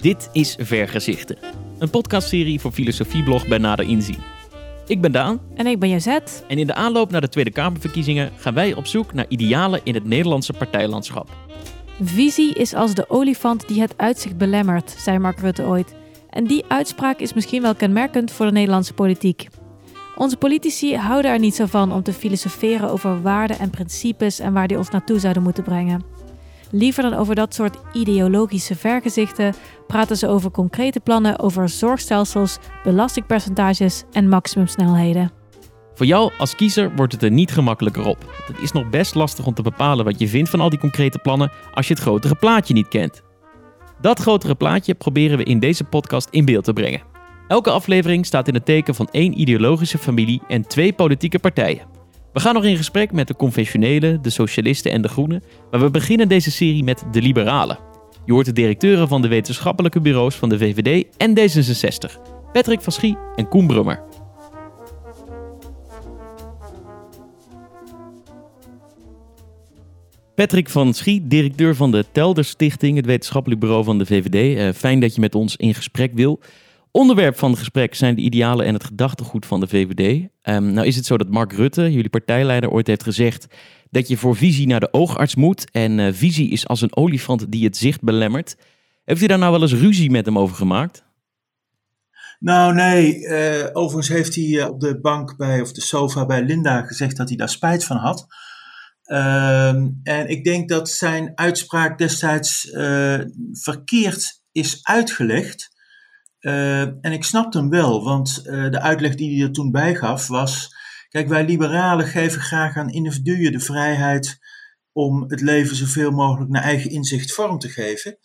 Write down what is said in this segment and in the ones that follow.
Dit is Vergezichten, een podcastserie voor filosofieblog bij Nader Inzien. Ik ben Daan. En ik ben Jazet. En in de aanloop naar de Tweede Kamerverkiezingen gaan wij op zoek naar idealen in het Nederlandse partijlandschap. Visie is als de olifant die het uitzicht belemmert, zei Mark Rutte ooit. En die uitspraak is misschien wel kenmerkend voor de Nederlandse politiek. Onze politici houden er niet zo van om te filosoferen over waarden en principes en waar die ons naartoe zouden moeten brengen. Liever dan over dat soort ideologische vergezichten praten ze over concrete plannen over zorgstelsels, belastingpercentages en maximumsnelheden. Voor jou als kiezer wordt het er niet gemakkelijker op. Het is nog best lastig om te bepalen wat je vindt van al die concrete plannen als je het grotere plaatje niet kent. Dat grotere plaatje proberen we in deze podcast in beeld te brengen. Elke aflevering staat in het teken van één ideologische familie en twee politieke partijen. We gaan nog in gesprek met de conventionele, de socialisten en de groenen, maar we beginnen deze serie met de liberalen. Je hoort de directeuren van de wetenschappelijke bureaus van de VVD en D66, Patrick van Schie en Koen Brummer. Patrick van Schie, directeur van de Telder Stichting, het wetenschappelijk bureau van de VVD. Uh, fijn dat je met ons in gesprek wil. Onderwerp van het gesprek zijn de idealen en het gedachtegoed van de VVD. Um, nou is het zo dat Mark Rutte, jullie partijleider, ooit heeft gezegd dat je voor visie naar de oogarts moet. En uh, visie is als een olifant die het zicht belemmert. Heeft u daar nou wel eens ruzie met hem over gemaakt? Nou nee, uh, overigens heeft hij op de bank bij, of de sofa bij Linda gezegd dat hij daar spijt van had. Uh, en ik denk dat zijn uitspraak destijds verkeerd is uitgelegd. Uh, en ik snap hem wel, want uh, de uitleg die hij er toen bij gaf was: kijk, wij liberalen geven graag aan individuen de vrijheid om het leven zoveel mogelijk naar eigen inzicht vorm te geven.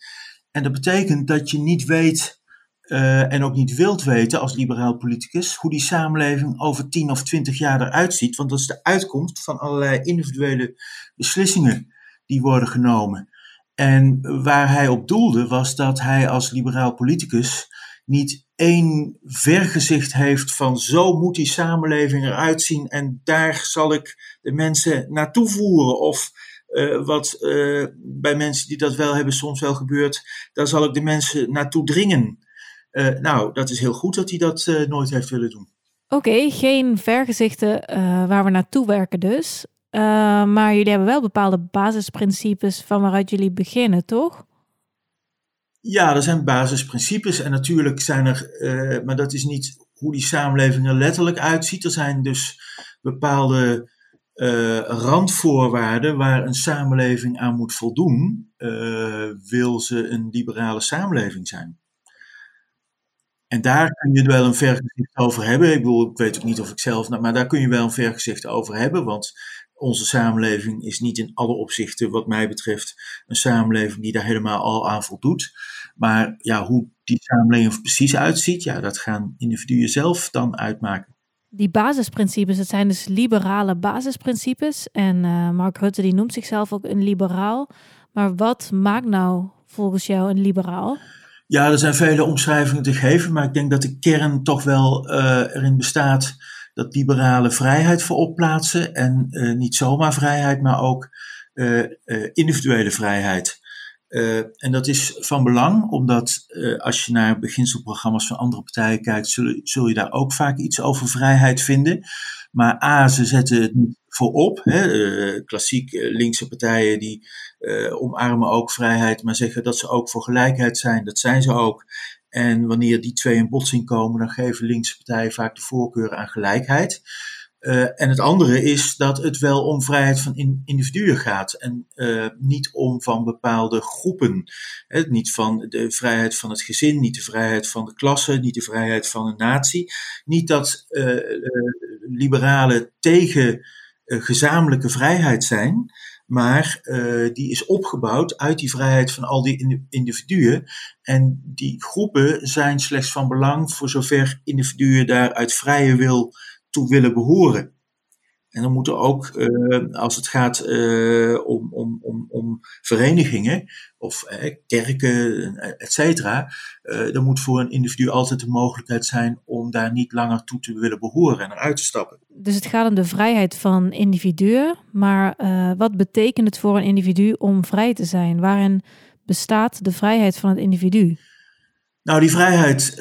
En dat betekent dat je niet weet uh, en ook niet wilt weten als liberaal politicus hoe die samenleving over 10 of 20 jaar eruit ziet, want dat is de uitkomst van allerlei individuele beslissingen die worden genomen. En waar hij op doelde was dat hij als liberaal politicus niet één vergezicht heeft van zo moet die samenleving eruit zien en daar zal ik de mensen naartoe voeren. Of uh, wat uh, bij mensen die dat wel hebben soms wel gebeurt, daar zal ik de mensen naartoe dringen. Uh, nou, dat is heel goed dat hij dat nooit heeft willen doen. Oké, geen vergezichten waar we naartoe werken dus. maar jullie hebben wel bepaalde basisprincipes van waaruit jullie beginnen, toch? Ja, er zijn basisprincipes en natuurlijk zijn er, uh, maar dat is niet hoe die samenleving er letterlijk uitziet. Er zijn dus bepaalde uh, randvoorwaarden waar een samenleving aan moet voldoen, uh, wil ze een liberale samenleving zijn. En daar kun je wel een vergezicht over hebben. Ik bedoel, ik weet ook niet of ik zelf, maar daar kun je wel een vergezicht over hebben, want onze samenleving is niet in alle opzichten, wat mij betreft, een samenleving die daar helemaal al aan voldoet. Maar ja, hoe die samenleving er precies uitziet, ja, dat gaan individuen zelf dan uitmaken. Die basisprincipes, dat zijn dus liberale basisprincipes. En uh, Mark Rutte die noemt zichzelf ook een liberaal. Maar wat maakt nou volgens jou een liberaal? Ja, er zijn vele omschrijvingen te geven, maar ik denk dat de kern toch wel uh, erin bestaat dat liberale vrijheid voorop plaatsen. En uh, niet zomaar vrijheid, maar ook individuele vrijheid. Uh, en dat is van belang, omdat uh, als je naar beginselprogramma's van andere partijen kijkt, zul, zul, je daar ook vaak iets over vrijheid vinden. Maar A, ze zetten het voorop. Hè. Uh, klassiek linkse partijen die omarmen ook vrijheid, maar zeggen dat ze ook voor gelijkheid zijn. Dat zijn ze ook. En wanneer die twee in botsing komen, dan geven linkse partijen vaak de voorkeur aan gelijkheid. Uh, en het andere is dat het wel om vrijheid van in, individuen gaat en uh, niet om van bepaalde groepen. Niet van de vrijheid van het gezin, niet de vrijheid van de klasse, niet de vrijheid van een natie. Niet dat uh, liberalen tegen gezamenlijke vrijheid zijn, maar die is opgebouwd uit die vrijheid van al die individuen. En die groepen zijn slechts van belang voor zover individuen daar uit vrije wil toe willen behoren. En dan moeten ook, uh, als het gaat uh, om, om, om, om verenigingen of uh, kerken, et cetera, dan moet voor een individu altijd de mogelijkheid zijn om daar niet langer toe te willen behoren en eruit te stappen. Dus het gaat om de vrijheid van individuen, maar wat betekent het voor een individu om vrij te zijn? Waarin bestaat de vrijheid van het individu? Nou, die vrijheid.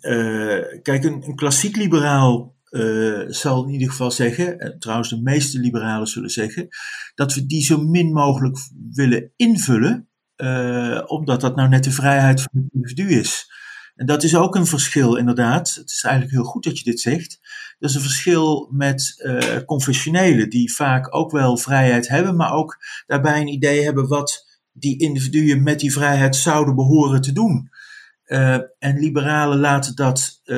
Eh, kijk, een, een, klassiek liberaal uh, zal in ieder geval zeggen, en trouwens de meeste liberalen zullen zeggen, dat we die zo min mogelijk willen invullen, uh, omdat dat nou net de vrijheid van het individu is. En dat is ook een verschil, inderdaad. Het is eigenlijk heel goed dat je dit zegt. Dat is een verschil met uh, confessionelen, die vaak ook wel vrijheid hebben, maar ook daarbij een idee hebben wat die individuen met die vrijheid zouden behoren te doen. Uh, en liberalen laten dat uh,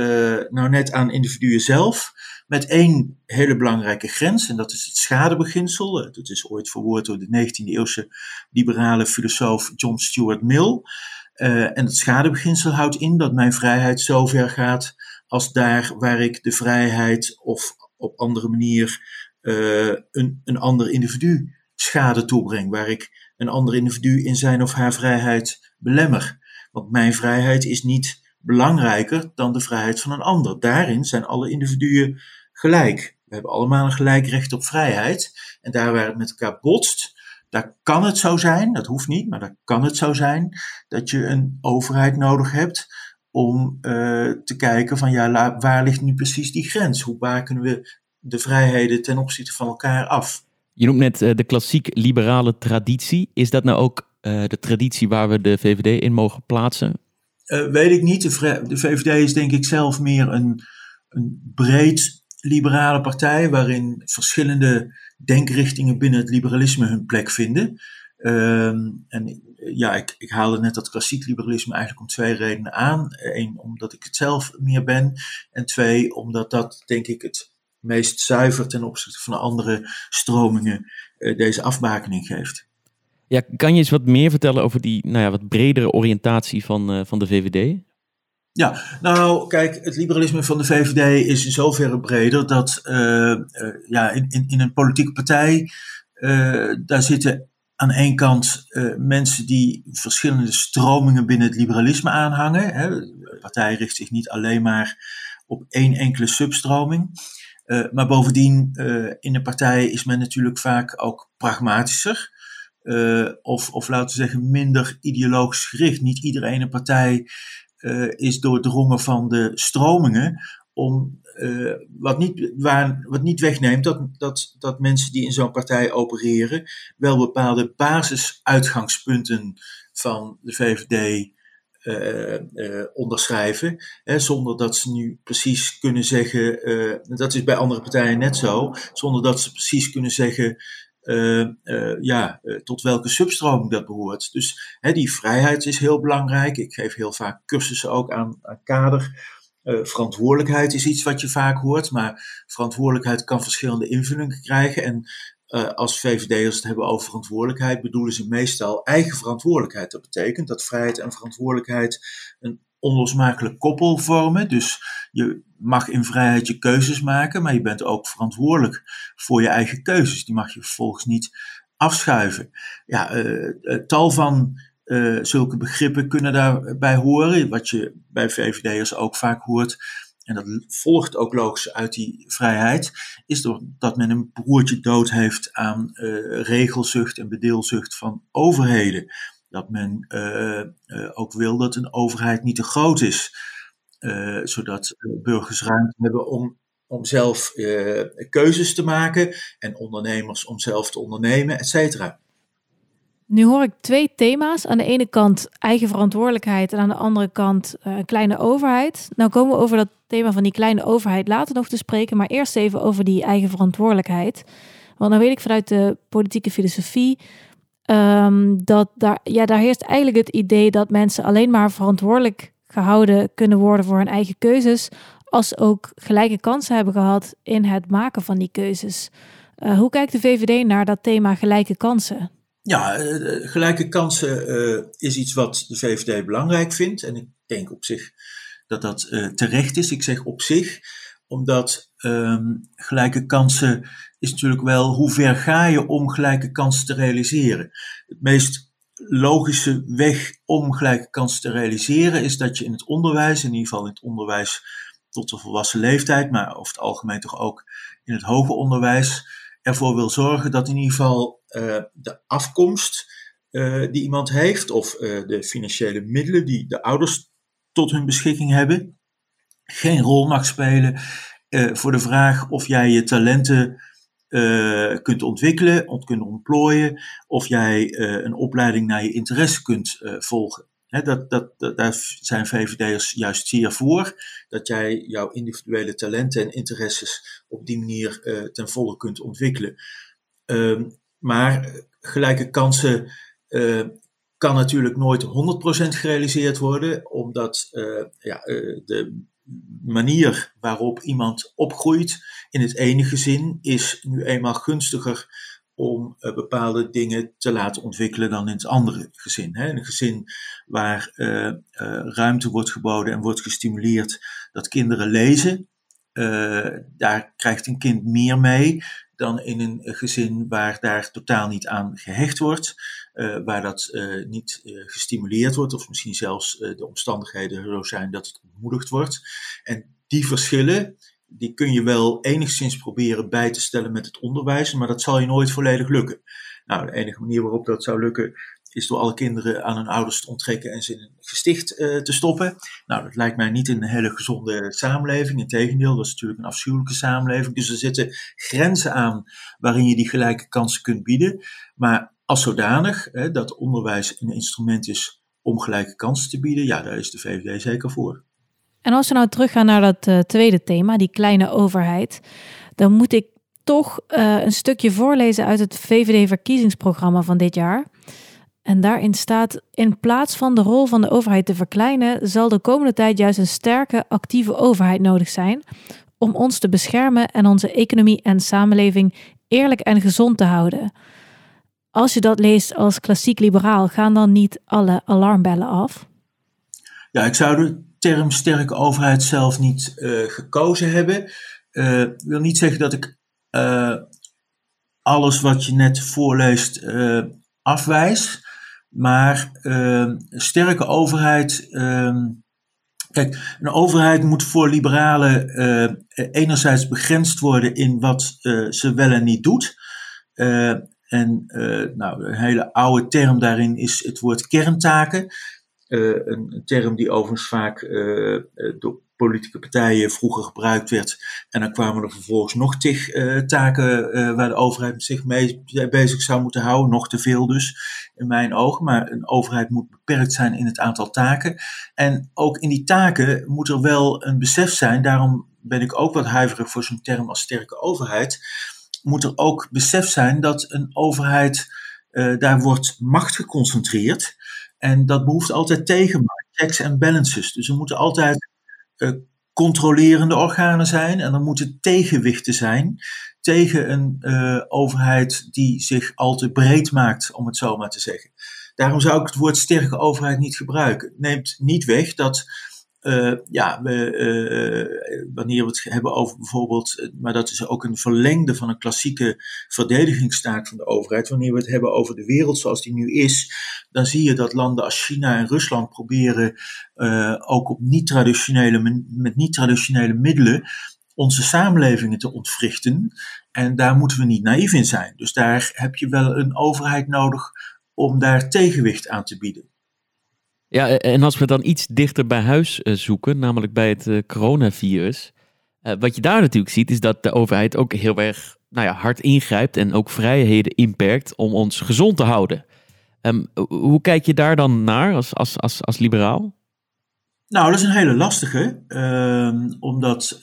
nou net aan individuen zelf, met één hele belangrijke grens, en dat is het schadebeginsel. Dat is ooit verwoord door de 19e-eeuwse liberale filosoof John Stuart Mill. En het schadebeginsel houdt in dat mijn vrijheid zover gaat als daar waar ik de vrijheid of op andere manier een, een ander individu schade toebreng, waar ik een ander individu in zijn of haar vrijheid belemmer. Want mijn vrijheid is niet belangrijker dan de vrijheid van een ander. Daarin zijn alle individuen gelijk. We hebben allemaal een gelijk recht op vrijheid. En daar waar het met elkaar botst, daar kan het zo zijn, dat hoeft niet, maar daar kan het zo zijn, dat je een overheid nodig hebt om uh, te kijken van ja, waar ligt nu precies die grens? Hoe baken we de vrijheden ten opzichte van elkaar af? Je noemt net uh, de klassiek liberale traditie. Is dat nou ook uh, de traditie waar we de VVD in mogen plaatsen? Uh, weet ik niet. De, VVD is denk ik zelf meer een, een breed liberale partij waarin verschillende denkrichtingen binnen het liberalisme hun plek vinden. Uh, en ja, ik, ik haalde net dat klassiek liberalisme eigenlijk om twee redenen aan. Eén, omdat ik het zelf meer ben. En twee, omdat dat denk ik het meest zuiver ten opzichte van andere stromingen uh, deze afbakening geeft. Ja, kan je eens wat meer vertellen over die nou ja, wat bredere oriëntatie van, uh, van de VVD? Ja, nou kijk, het liberalisme van de VVD is in zoverre breder dat uh, uh, ja, in, in, in, een politieke partij, daar zitten aan één kant mensen die verschillende stromingen binnen het liberalisme aanhangen. Hè. De partij richt zich niet alleen maar op één enkele substroming. maar bovendien, in de partij is men natuurlijk vaak ook pragmatischer. Uh, of, of laten we zeggen minder ideologisch gericht. Niet iedereen een partij uh, is doordrongen van de stromingen. Om, uh, wat, niet, waar, wat niet wegneemt dat, dat, dat mensen die in zo'n partij opereren wel bepaalde basisuitgangspunten van de VVD onderschrijven. Hè, zonder dat ze nu precies kunnen zeggen, dat is bij andere partijen net zo, zonder dat ze precies kunnen zeggen uh, uh, ja, uh, tot welke substroming dat behoort. Dus hè, die vrijheid is heel belangrijk. Ik geef heel vaak cursussen ook aan, aan kader. verantwoordelijkheid is iets wat je vaak hoort, maar verantwoordelijkheid kan verschillende invullingen krijgen. En als VVD'ers het hebben over verantwoordelijkheid, bedoelen ze meestal eigen verantwoordelijkheid. Dat betekent dat vrijheid en verantwoordelijkheid een onlosmakelijk koppel vormen. Dus je mag in vrijheid je keuzes maken, maar je bent ook verantwoordelijk voor je eigen keuzes. Die mag je vervolgens niet afschuiven. Ja, uh, tal van uh, zulke begrippen kunnen daarbij horen. Wat je bij VVD'ers ook vaak hoort, en dat volgt ook logisch uit die vrijheid, is dat men een broertje dood heeft aan regelzucht en bedeelzucht van overheden. Dat men uh, uh, ook wil dat een overheid niet te groot is. Uh, zodat burgers ruimte hebben om, om zelf keuzes te maken en ondernemers om zelf te ondernemen, et cetera. Nu hoor ik twee thema's. Aan de ene kant eigen verantwoordelijkheid en aan de andere kant een kleine overheid. Nou komen we over dat thema van die kleine overheid later nog te spreken, maar eerst even over die eigen verantwoordelijkheid. Want dan weet ik vanuit de politieke filosofie Um, dat daar, ja, daar heerst eigenlijk het idee dat mensen alleen maar verantwoordelijk gehouden kunnen worden voor hun eigen keuzes, als ze ook gelijke kansen hebben gehad in het maken van die keuzes. Uh, hoe kijkt de VVD naar dat thema gelijke kansen? Ja, uh, gelijke kansen is iets wat de VVD belangrijk vindt. En ik denk op zich dat dat terecht is. Ik zeg op zich, omdat um, gelijke kansen is natuurlijk wel hoe ver ga je om gelijke kansen te realiseren. Het meest logische weg om gelijke kansen te realiseren is dat je in het onderwijs, in ieder geval in het onderwijs tot de volwassen leeftijd, maar over het algemeen toch ook in het hoger onderwijs, ervoor wil zorgen dat in ieder geval uh, de afkomst uh, die iemand heeft, of uh, de financiële middelen die de ouders tot hun beschikking hebben, geen rol mag spelen voor de vraag of jij je talenten kunt ontwikkelen, ont kunt ontplooien, of jij een opleiding naar je interesse kunt volgen. dat, dat, dat, daar zijn VVD'ers juist zeer voor. Dat jij jouw individuele talenten en interesses op die manier ten volle kunt ontwikkelen. Ehm, maar gelijke kansen uh, kan natuurlijk nooit 100% gerealiseerd worden, omdat uh, ja, uh, de manier waarop iemand opgroeit in het ene gezin is nu eenmaal gunstiger om bepaalde dingen te laten ontwikkelen dan in het andere gezin. Hè. Een gezin waar ruimte wordt geboden en wordt gestimuleerd dat kinderen lezen, daar krijgt een kind meer mee dan in een gezin waar daar totaal niet aan gehecht wordt, uh, waar dat uh, niet uh, gestimuleerd wordt, of misschien zelfs de omstandigheden zo zijn dat het ontmoedigd wordt. En die verschillen, die kun je wel enigszins proberen bij te stellen met het onderwijs, maar dat zal je nooit volledig lukken. Nou, de enige manier waarop dat zou lukken is door alle kinderen aan hun ouders te onttrekken en ze in een gesticht uh, te stoppen. Nou, dat lijkt mij niet een hele gezonde samenleving. Integendeel, dat is natuurlijk een afschuwelijke samenleving. Dus er zitten grenzen aan waarin je die gelijke kansen kunt bieden. Maar als zodanig hè, dat onderwijs een instrument is om gelijke kansen te bieden, ja, daar is de VVD zeker voor. En als we nou teruggaan naar dat uh, tweede thema, die kleine overheid, dan moet ik toch uh, een stukje voorlezen uit het VVD-verkiezingsprogramma van dit jaar. En daarin staat: in plaats van de rol van de overheid te verkleinen, zal de komende tijd juist een sterke, actieve overheid nodig zijn om ons te beschermen en onze economie en samenleving eerlijk en gezond te houden. Als je dat leest als klassiek liberaal, gaan dan niet alle alarmbellen af? Ja, ik zou de term sterke overheid zelf niet uh, gekozen hebben. Uh, wil niet zeggen dat ik uh, alles wat je net voorleest afwijs. Maar uh, sterke overheid. Uh, kijk, een overheid moet voor liberalen uh, enerzijds begrensd worden in wat uh, ze wel en niet doet. en nou, een hele oude term daarin is het woord kerntaken. Een, een, term die overigens vaak door politieke partijen vroeger gebruikt werd. En dan kwamen er vervolgens nog tig uh, taken uh, waar de overheid zich mee bezig zou moeten houden. Nog te veel dus, in mijn ogen. Maar een overheid moet beperkt zijn in het aantal taken. En ook in die taken moet er wel een besef zijn. Daarom ben ik ook wat huiverig voor zo'n term als sterke overheid. Moet er ook besef zijn dat een overheid, uh, daar wordt macht geconcentreerd. En dat behoeft altijd tegenmacht, checks en balances. Dus er moeten altijd controlerende organen zijn en er moeten tegenwichten zijn tegen een uh, overheid die zich al te breed maakt, om het zo maar te zeggen. Daarom zou ik het woord sterke overheid niet gebruiken. Neemt niet weg dat uh, ja, we, uh, wanneer we het hebben over bijvoorbeeld, maar dat is ook een verlengde van een klassieke verdedigingstaak van de overheid. Wanneer we het hebben over de wereld zoals die nu is, dan zie je dat landen als China en Rusland proberen uh, ook op niet-traditionele, met niet-traditionele middelen onze samenlevingen te ontwrichten. En daar moeten we niet naïef in zijn. Dus daar heb je wel een overheid nodig om daar tegenwicht aan te bieden. Ja, en als we dan iets dichter bij huis eh, zoeken, namelijk bij het uh, coronavirus. Wat je daar natuurlijk ziet, is dat de overheid ook heel erg nou ja, hard ingrijpt en ook vrijheden inperkt om ons gezond te houden. Um, hoe kijk je daar dan naar als, als, als, als liberaal? Nou, dat is een hele lastige, uh, omdat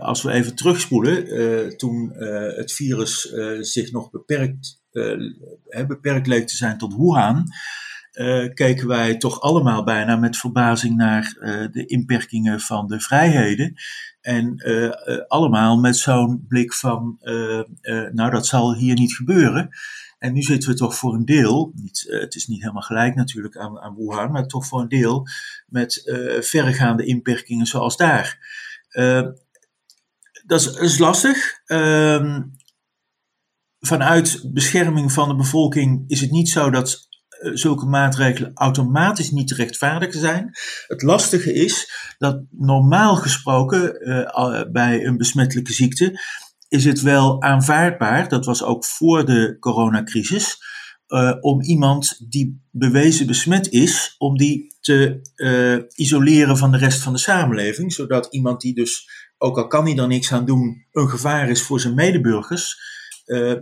als we even terugspoelen, toen het virus zich nog beperkt, beperkt leek te zijn tot Wuhan, uh, keken wij toch allemaal bijna met verbazing naar uh, de inperkingen van de vrijheden. En uh, allemaal met zo'n blik van, nou dat zal hier niet gebeuren. En nu zitten we toch voor een deel, niet, het is niet helemaal gelijk natuurlijk aan, aan Wuhan, maar toch voor een deel met verregaande inperkingen zoals daar. dat is, is lastig. Ehm, vanuit bescherming van de bevolking is het niet zo dat eh, zulke maatregelen automatisch niet te rechtvaardigen zijn. Het lastige is dat normaal gesproken uh, bij een besmettelijke ziekte is het wel aanvaardbaar, dat was ook voor de coronacrisis, om iemand die bewezen besmet is, om die te isoleren van de rest van de samenleving, zodat iemand die dus, ook al kan hij er niks aan doen, een gevaar is voor zijn medeburgers,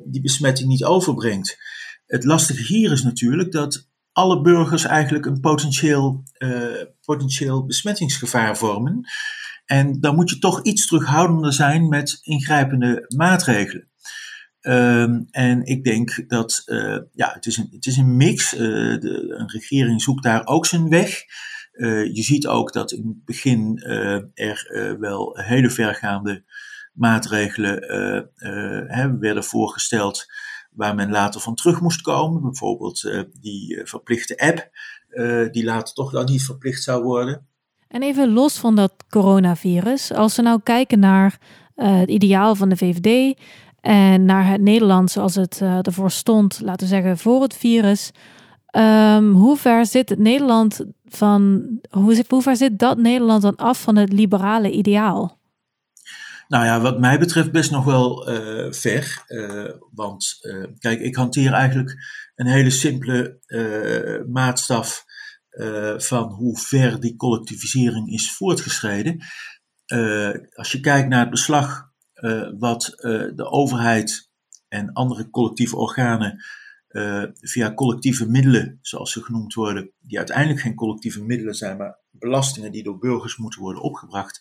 die besmetting niet overbrengt. Het lastige hier is natuurlijk dat alle burgers eigenlijk een potentieel, potentieel besmettingsgevaar vormen. En dan moet je toch iets terughoudender zijn met ingrijpende maatregelen. Um, en ik denk dat uh, ja, het, is een, het is een mix. Uh, de, een regering zoekt daar ook zijn weg. Je ziet ook dat in het begin er wel hele vergaande maatregelen hè, werden voorgesteld waar men later van terug moest komen. Bijvoorbeeld die verplichte app, die later toch dan niet verplicht zou worden. En even los van dat coronavirus, als we nou kijken naar het ideaal van de VVD en naar het Nederland zoals het ervoor stond, laten we zeggen, voor het virus. Um, hoe ver zit het Nederland van, hoe, hoe ver zit dat Nederland dan af van het liberale ideaal? Nou ja, wat mij betreft best nog wel uh, ver. Uh, want uh, kijk, ik hanteer eigenlijk een hele simpele maatstaf van hoe ver die collectivisering is voortgeschreden. Als je kijkt naar het beslag wat de overheid en andere collectieve organen via collectieve middelen, zoals ze genoemd worden, die uiteindelijk geen collectieve middelen zijn, maar belastingen die door burgers moeten worden opgebracht,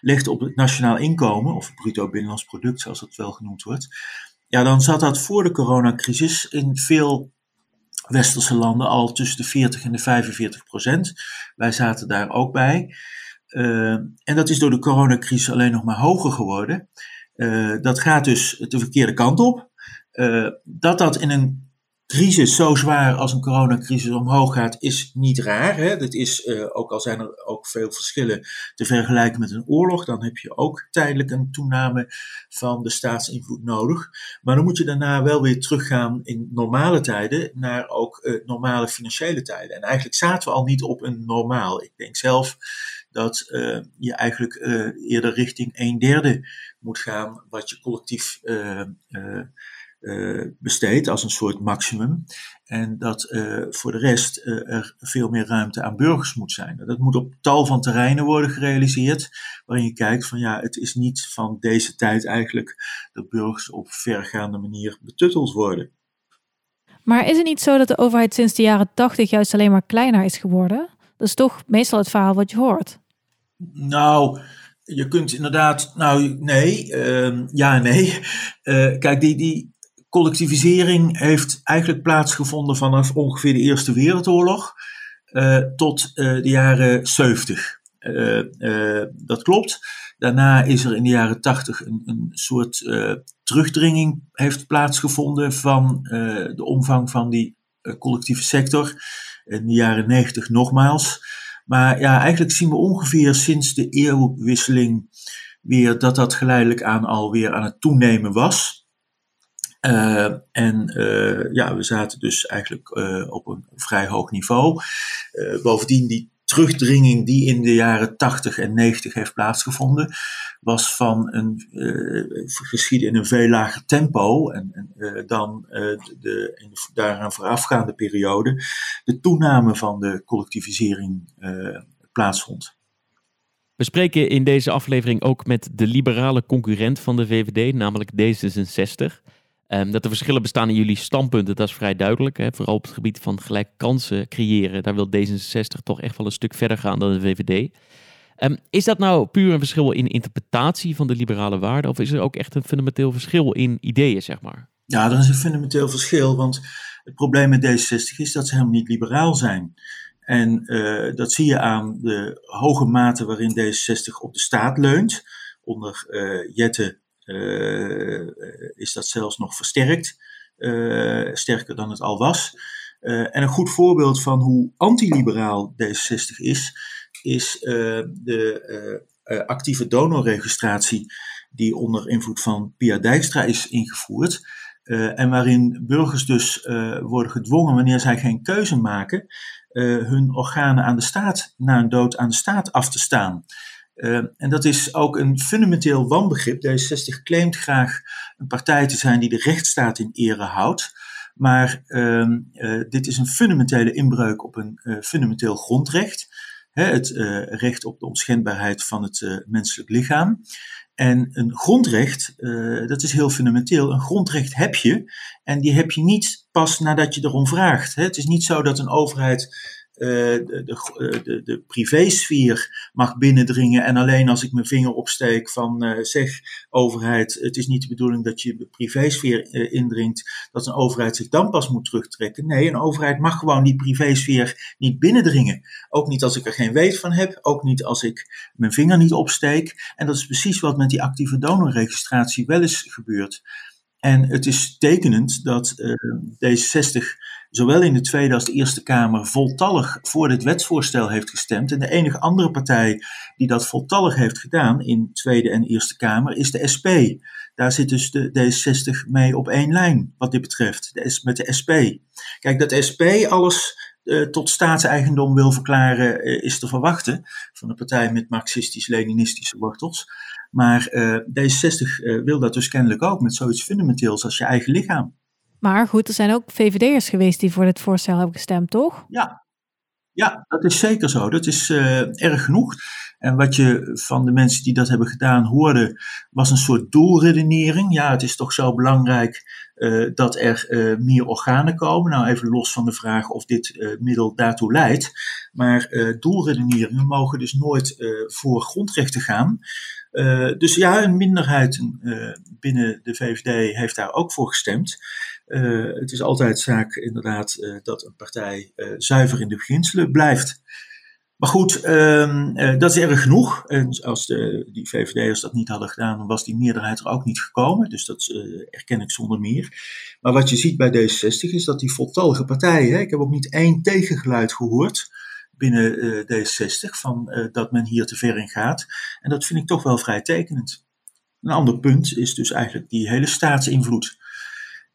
legt op het nationaal inkomen, of bruto binnenlands product, zoals dat wel genoemd wordt. Ja, dan zat dat voor de coronacrisis in veel westerse landen al tussen de 40 en de 45 procent. Wij zaten daar ook bij. Uh, en dat is door de coronacrisis alleen nog maar hoger geworden. Uh, dat gaat dus de verkeerde kant op. Uh, dat dat in een crisis zo zwaar als een coronacrisis omhoog gaat, is niet raar. Hè? Dat is, uh, ook al zijn er ook veel verschillen te vergelijken met een oorlog, dan heb je ook tijdelijk een toename van de staatsinvloed nodig. Maar dan moet je daarna wel weer teruggaan in normale tijden naar ook uh, normale financiële tijden. En eigenlijk zaten we al niet op een normaal. Ik denk zelf dat uh, je eigenlijk eerder richting een derde moet gaan wat je collectief uh, besteed als een soort maximum. En dat uh, voor de rest uh, er veel meer ruimte aan burgers moet zijn. Dat moet op tal van terreinen worden gerealiseerd, waarin je kijkt van ja, het is niet van deze tijd eigenlijk dat burgers op vergaande manier betutteld worden. Maar is het niet zo dat de overheid sinds de jaren tachtig juist alleen maar kleiner is geworden? Dat is toch meestal het verhaal wat je hoort. Nou, je kunt inderdaad, nou nee, uh, ja en nee. Uh, kijk, die, die, collectivisering heeft eigenlijk plaatsgevonden vanaf ongeveer de Eerste Wereldoorlog uh, tot uh, de jaren 70. Uh, dat klopt. Daarna is er in de jaren 80 een, een soort terugdringing heeft plaatsgevonden van de omvang van die collectieve sector. In de jaren 90 nogmaals. Maar ja, eigenlijk zien we ongeveer sinds de eeuwwisseling weer dat dat geleidelijk aan alweer aan het toenemen was. Uh, en uh, ja, we zaten dus eigenlijk uh, op een vrij hoog niveau. bovendien, die terugdringing die in de jaren 80 en 90 heeft plaatsgevonden, was van een geschieden in een veel lager tempo en, en dan de, de de daaraan voorafgaande periode de toename van de collectivisering plaatsvond. We spreken in deze aflevering ook met de liberale concurrent van de VVD, namelijk D66. Um, dat er verschillen bestaan in jullie standpunten, dat is vrij duidelijk. Hè? Vooral op het gebied van gelijk kansen creëren. Daar wil D66 toch echt wel een stuk verder gaan dan de VVD. Um, is dat nou puur een verschil in interpretatie van de liberale waarden? Of is er ook echt een fundamenteel verschil in ideeën, zeg maar? Ja, er is een fundamenteel verschil. Want het probleem met D66 is dat ze helemaal niet liberaal zijn. En uh, dat zie je aan de hoge mate waarin D66 op de staat leunt. Onder uh, Jette is dat zelfs nog versterkt, uh, sterker dan het al was. En een goed voorbeeld van hoe antiliberaal D66 is, is de actieve donorregistratie die onder invloed van Pia Dijkstra is ingevoerd. en waarin burgers dus worden gedwongen, wanneer zij geen keuze maken, hun organen aan de staat, na een dood aan de staat af te staan. Uh, en dat is ook een fundamenteel wanbegrip. D66 claimt graag een partij te zijn die de rechtsstaat in ere houdt. Maar ehm, dit is een fundamentele inbreuk op een fundamenteel grondrecht. Hè, het recht op de onschendbaarheid van het menselijk lichaam. En een grondrecht, dat is heel fundamenteel. Een grondrecht heb je en die heb je niet pas nadat je erom vraagt. Hè. Het is niet zo dat een overheid de, de, de, de privésfeer mag binnendringen. En alleen als ik mijn vinger opsteek van uh, zeg overheid, het is niet de bedoeling dat je de privésfeer indringt, dat een overheid zich dan pas moet terugtrekken. Nee, een overheid mag gewoon die privésfeer niet binnendringen. Ook niet als ik er geen weet van heb, ook niet als ik mijn vinger niet opsteek. En dat is precies wat met die actieve donorregistratie wel is gebeurd. En het is tekenend dat D66 zowel in de Tweede als de Eerste Kamer voltallig voor dit wetsvoorstel heeft gestemd. En de enige andere partij die dat voltallig heeft gedaan in Tweede en Eerste Kamer is de SP. Daar zit dus de D66 mee op één lijn wat dit betreft, met de SP. Kijk, dat SP alles uh, tot staatseigendom wil verklaren, uh, is te verwachten van een partij met marxistisch-leninistische wortels. Maar uh, D66 wil dat dus kennelijk ook met zoiets fundamenteels als je eigen lichaam. Maar goed, er zijn ook VVD'ers geweest die voor dit voorstel hebben gestemd, toch? Ja, ja dat is zeker zo. Dat is uh, erg genoeg. En wat je van de mensen die dat hebben gedaan hoorde, was een soort doelredenering. Ja, het is toch zo belangrijk uh, dat er uh, meer organen komen. Nou, even los van de vraag of dit middel daartoe leidt. Maar doelredeneringen mogen dus nooit voor grondrechten gaan. Dus ja, een minderheid binnen de VVD heeft daar ook voor gestemd. Uh, het is altijd zaak inderdaad dat een partij zuiver in de beginselen blijft. Maar goed, um, dat is erg genoeg. En als de, die VVD'ers dat niet hadden gedaan, dan was die meerderheid er ook niet gekomen. Dus dat erken ik zonder meer. Maar wat je ziet bij D66 is dat die voltallige partijen, hè, ik heb ook niet één tegengeluid gehoord binnen uh, D66 van dat men hier te ver in gaat. En dat vind ik toch wel vrij tekenend. Een ander punt is dus eigenlijk die hele staatsinvloed.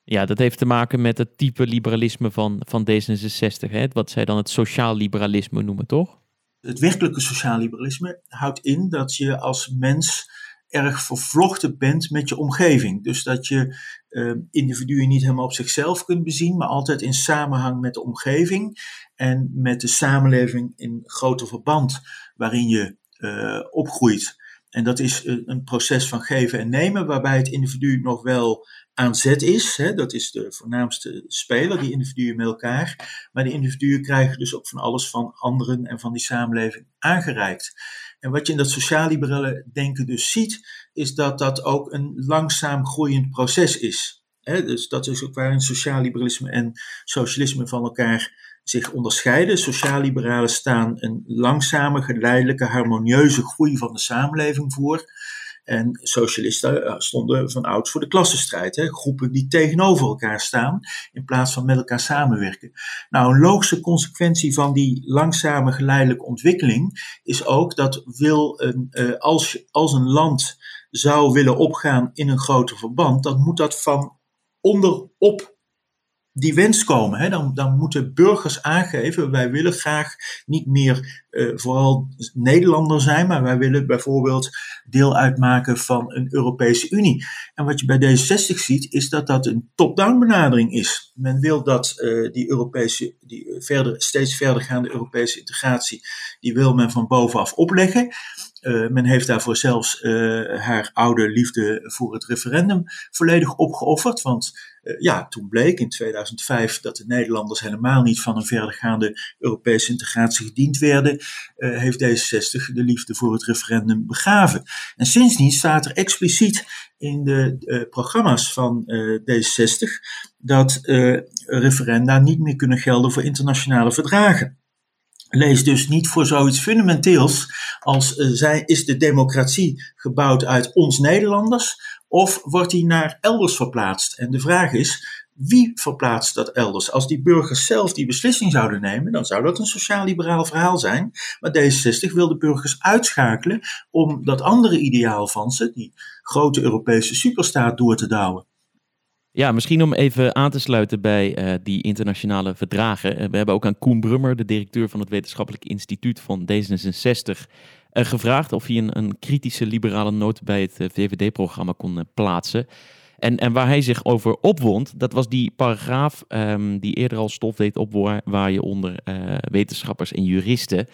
Ja, dat heeft te maken met het type liberalisme van, van D66, hè? wat zij dan het sociaal liberalisme noemen, toch? Het werkelijke sociaal liberalisme houdt in dat je als mens erg vervlochten bent met je omgeving. Dus dat je uh, individuen niet helemaal op zichzelf kunt bezien, maar altijd in samenhang met de omgeving en met de samenleving in groter verband waarin je uh, opgroeit. En dat is een proces van geven en nemen, waarbij het individu nog wel aan zet is. Hè? Dat is de voornaamste speler, die individuen met elkaar. Maar die individuen krijgen dus ook van alles van anderen en van die samenleving aangereikt. En wat je in dat sociaal-liberale denken dus ziet, is dat dat ook een langzaam groeiend proces is. dus dat is ook waarin sociaal-liberalisme en socialisme van elkaar zich onderscheiden. Sociaal-liberalen staan een langzame, geleidelijke, harmonieuze groei van de samenleving voor. En socialisten eh, stonden van oud voor de klassenstrijd. Hè? Groepen die tegenover elkaar staan in plaats van met elkaar samenwerken. Nou, een logische consequentie van die langzame geleidelijke ontwikkeling is ook dat wil een, uh, als, als een land zou willen opgaan in een groter verband, dan moet dat van onderop die wens komen. Hè? Dan, dan moeten burgers aangeven, wij willen graag niet meer uh, vooral Nederlander zijn, maar wij willen bijvoorbeeld deel uitmaken van een Europese Unie. En wat je bij D66 ziet, is dat dat een top-down benadering is. Men wil dat uh, die Europese, die verder, steeds verdergaande Europese integratie, die wil men van bovenaf opleggen. Uh, men heeft daarvoor zelfs uh, haar oude liefde voor het referendum volledig opgeofferd. Want uh, ja, toen bleek in 2005 dat de Nederlanders helemaal niet van een verdergaande Europese integratie gediend werden, heeft D66 de liefde voor het referendum begraven. En sindsdien staat er expliciet in de programma's van D66 dat referenda niet meer kunnen gelden voor internationale verdragen. Lees dus niet voor zoiets fundamenteels als uh, zij, is de democratie gebouwd uit ons Nederlanders of wordt die naar elders verplaatst? En de vraag is, wie verplaatst dat elders? Als die burgers zelf die beslissing zouden nemen, dan zou dat een sociaal-liberaal verhaal zijn. Maar D66 wil de burgers uitschakelen om dat andere ideaal van ze, die grote Europese superstaat, door te douwen. Ja, misschien om even aan te sluiten bij uh, die internationale verdragen. Uh, we hebben ook aan Koen Brummer, de directeur van het Wetenschappelijk Instituut van D66, uh, gevraagd of hij een, een, kritische liberale noot bij het VVD-programma kon plaatsen. En, en waar hij zich over opwond, dat was die paragraaf ehm, die eerder al stof deed opwaaien onder wetenschappers en juristen.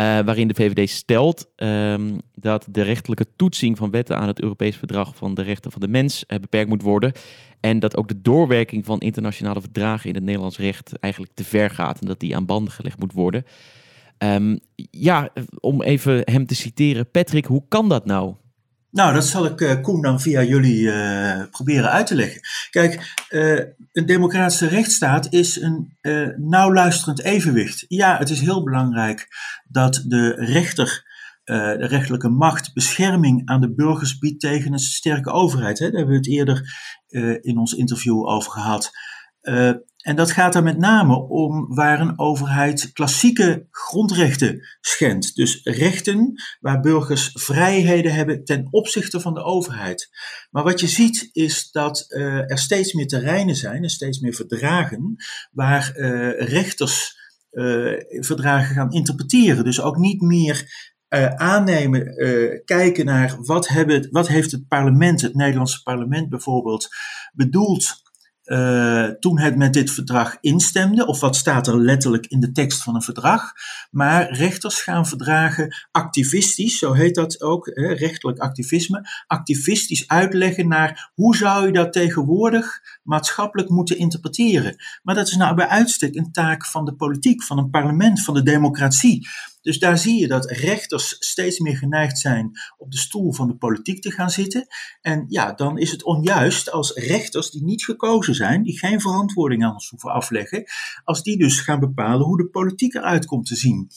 Uh, waarin de VVD stelt um, dat de rechtelijke toetsing van wetten aan het Europees Verdrag van de Rechten van de Mens uh, beperkt moet worden. En dat ook de doorwerking van internationale verdragen in het Nederlands recht eigenlijk te ver gaat en dat die aan banden gelegd moet worden. Um, ja, om even hem te citeren, Patrick, hoe kan dat nou? Nou, dat zal ik uh, Koen dan via jullie uh, proberen uit te leggen. Kijk, uh, een democratische rechtsstaat is een nauw luisterend evenwicht. Ja, het is heel belangrijk dat de rechter, de rechterlijke macht, bescherming aan de burgers biedt tegen een sterke overheid. Hè? Daar hebben we het eerder in ons interview over gehad. En dat gaat er met name om waar een overheid klassieke grondrechten schendt. Dus rechten waar burgers vrijheden hebben ten opzichte van de overheid. Maar wat je ziet is dat uh, er steeds meer terreinen zijn en steeds meer verdragen waar uh, rechters uh, verdragen gaan interpreteren. Dus ook niet meer aannemen, kijken naar wat, hebben, wat heeft het parlement, het Nederlandse parlement bijvoorbeeld, bedoeld uh, toen het met dit verdrag instemde, of wat staat er letterlijk in de tekst van een verdrag. Maar rechters gaan verdragen activistisch, zo heet dat ook, hè, rechtelijk activisme, activistisch uitleggen naar hoe zou je dat tegenwoordig maatschappelijk moeten interpreteren. Maar dat is nou bij uitstek een taak van de politiek, van een parlement, van de democratie. Dus daar zie je dat rechters steeds meer geneigd zijn op de stoel van de politiek te gaan zitten. En ja, dan is het onjuist als rechters die niet gekozen zijn, die geen verantwoording aan ons hoeven afleggen, als die dus gaan bepalen hoe de politiek eruit komt te zien.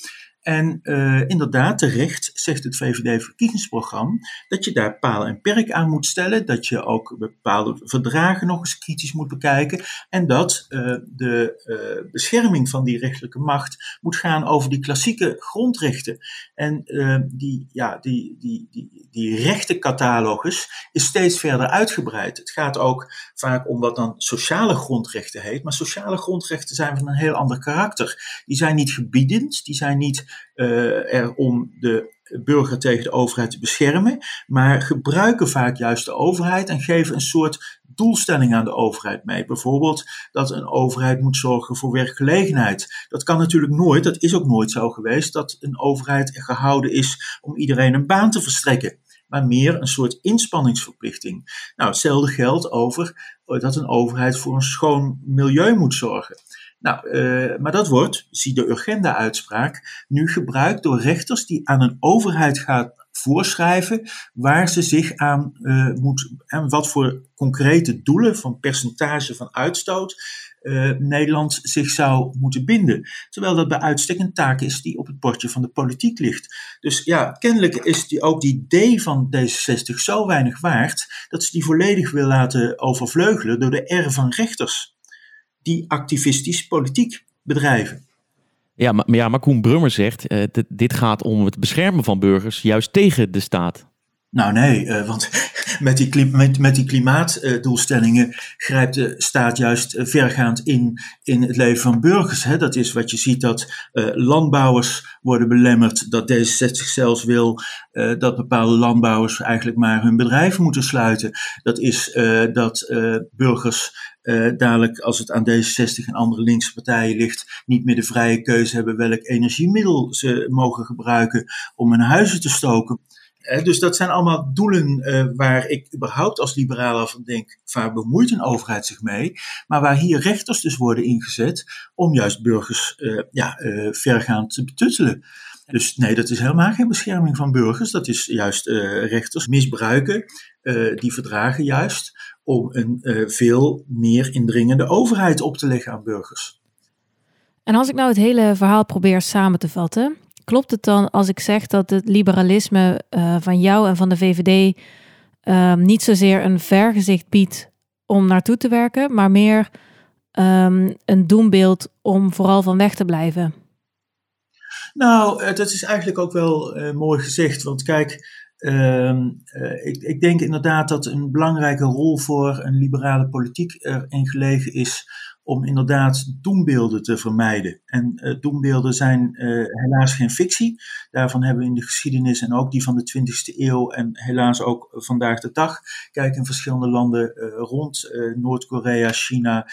En uh, inderdaad, terecht zegt het VVD-verkiezingsprogramma dat je daar paal en perk aan moet stellen, dat je ook bepaalde verdragen nog eens kritisch moet bekijken en dat uh, de uh, bescherming van die rechtelijke macht moet gaan over die klassieke grondrechten. En die, ja, die, die, die, die rechtencatalogus is steeds verder uitgebreid. Het gaat ook vaak om wat dan sociale grondrechten heet, maar sociale grondrechten zijn van een heel ander karakter. Die zijn niet gebiedend, die zijn niet er om de burger tegen de overheid te beschermen, maar gebruiken vaak juist de overheid en geven een soort doelstelling aan de overheid mee. Bijvoorbeeld dat een overheid moet zorgen voor werkgelegenheid. Dat kan natuurlijk nooit, dat is ook nooit zo geweest, dat een overheid gehouden is om iedereen een baan te verstrekken maar meer een soort inspanningsverplichting. Nou, hetzelfde geldt over dat een overheid voor een schoon milieu moet zorgen. Nou, uh, maar dat wordt, zie de Urgenda-uitspraak, nu gebruikt door rechters die aan een overheid gaat voorschrijven waar ze zich aan uh, moet, en wat voor concrete doelen van percentage van uitstoot uh, Nederland zich zou moeten binden. Terwijl dat bij uitstek een taak is die op het bordje van de politiek ligt. Dus ja, kennelijk is die, ook die D van D66 zo weinig waard dat ze die volledig wil laten overvleugelen door de R van rechters die activistisch politiek bedrijven. Ja, maar, ja, maar Koen Brummer zegt, uh, dit gaat om het beschermen van burgers juist tegen de staat. Nou nee, uh, want met die, met, met die klimaatdoelstellingen grijpt de staat juist uh, vergaand in, in het leven van burgers. Hè. Dat is wat je ziet dat landbouwers worden belemmerd, dat D66 zelfs wil dat bepaalde landbouwers eigenlijk maar hun bedrijf moeten sluiten. Dat is dat burgers dadelijk, als het aan D66 en andere linkse partijen ligt, niet meer de vrije keuze hebben welk energiemiddel ze mogen gebruiken om hun huizen te stoken dus dat zijn allemaal doelen uh, waar ik überhaupt als liberaal van denk, waar bemoeit een overheid zich mee? Maar waar hier rechters dus worden ingezet om juist burgers uh, ja, uh, vergaand te betuttelen. Dus nee, dat is helemaal geen bescherming van burgers. Dat is juist rechters misbruiken die verdragen juist om een veel meer indringende overheid op te leggen aan burgers. En als ik nou het hele verhaal probeer samen te vatten, Klopt het dan als ik zeg dat het liberalisme uh, van jou en van de VVD uh, niet zozeer een vergezicht biedt om naartoe te werken, maar meer um, een doembeeld om vooral van weg te blijven? Nou, dat is eigenlijk ook wel uh, mooi gezegd. Want kijk, uh, ik, ik, denk inderdaad dat een belangrijke rol voor een liberale politiek erin gelegen is om inderdaad doembeelden te vermijden. En uh, doembeelden zijn uh, helaas geen fictie. Daarvan hebben we in de geschiedenis en ook die van de 20e eeuw en helaas ook vandaag de dag. Kijk in verschillende landen uh, rond, Noord-Korea, China,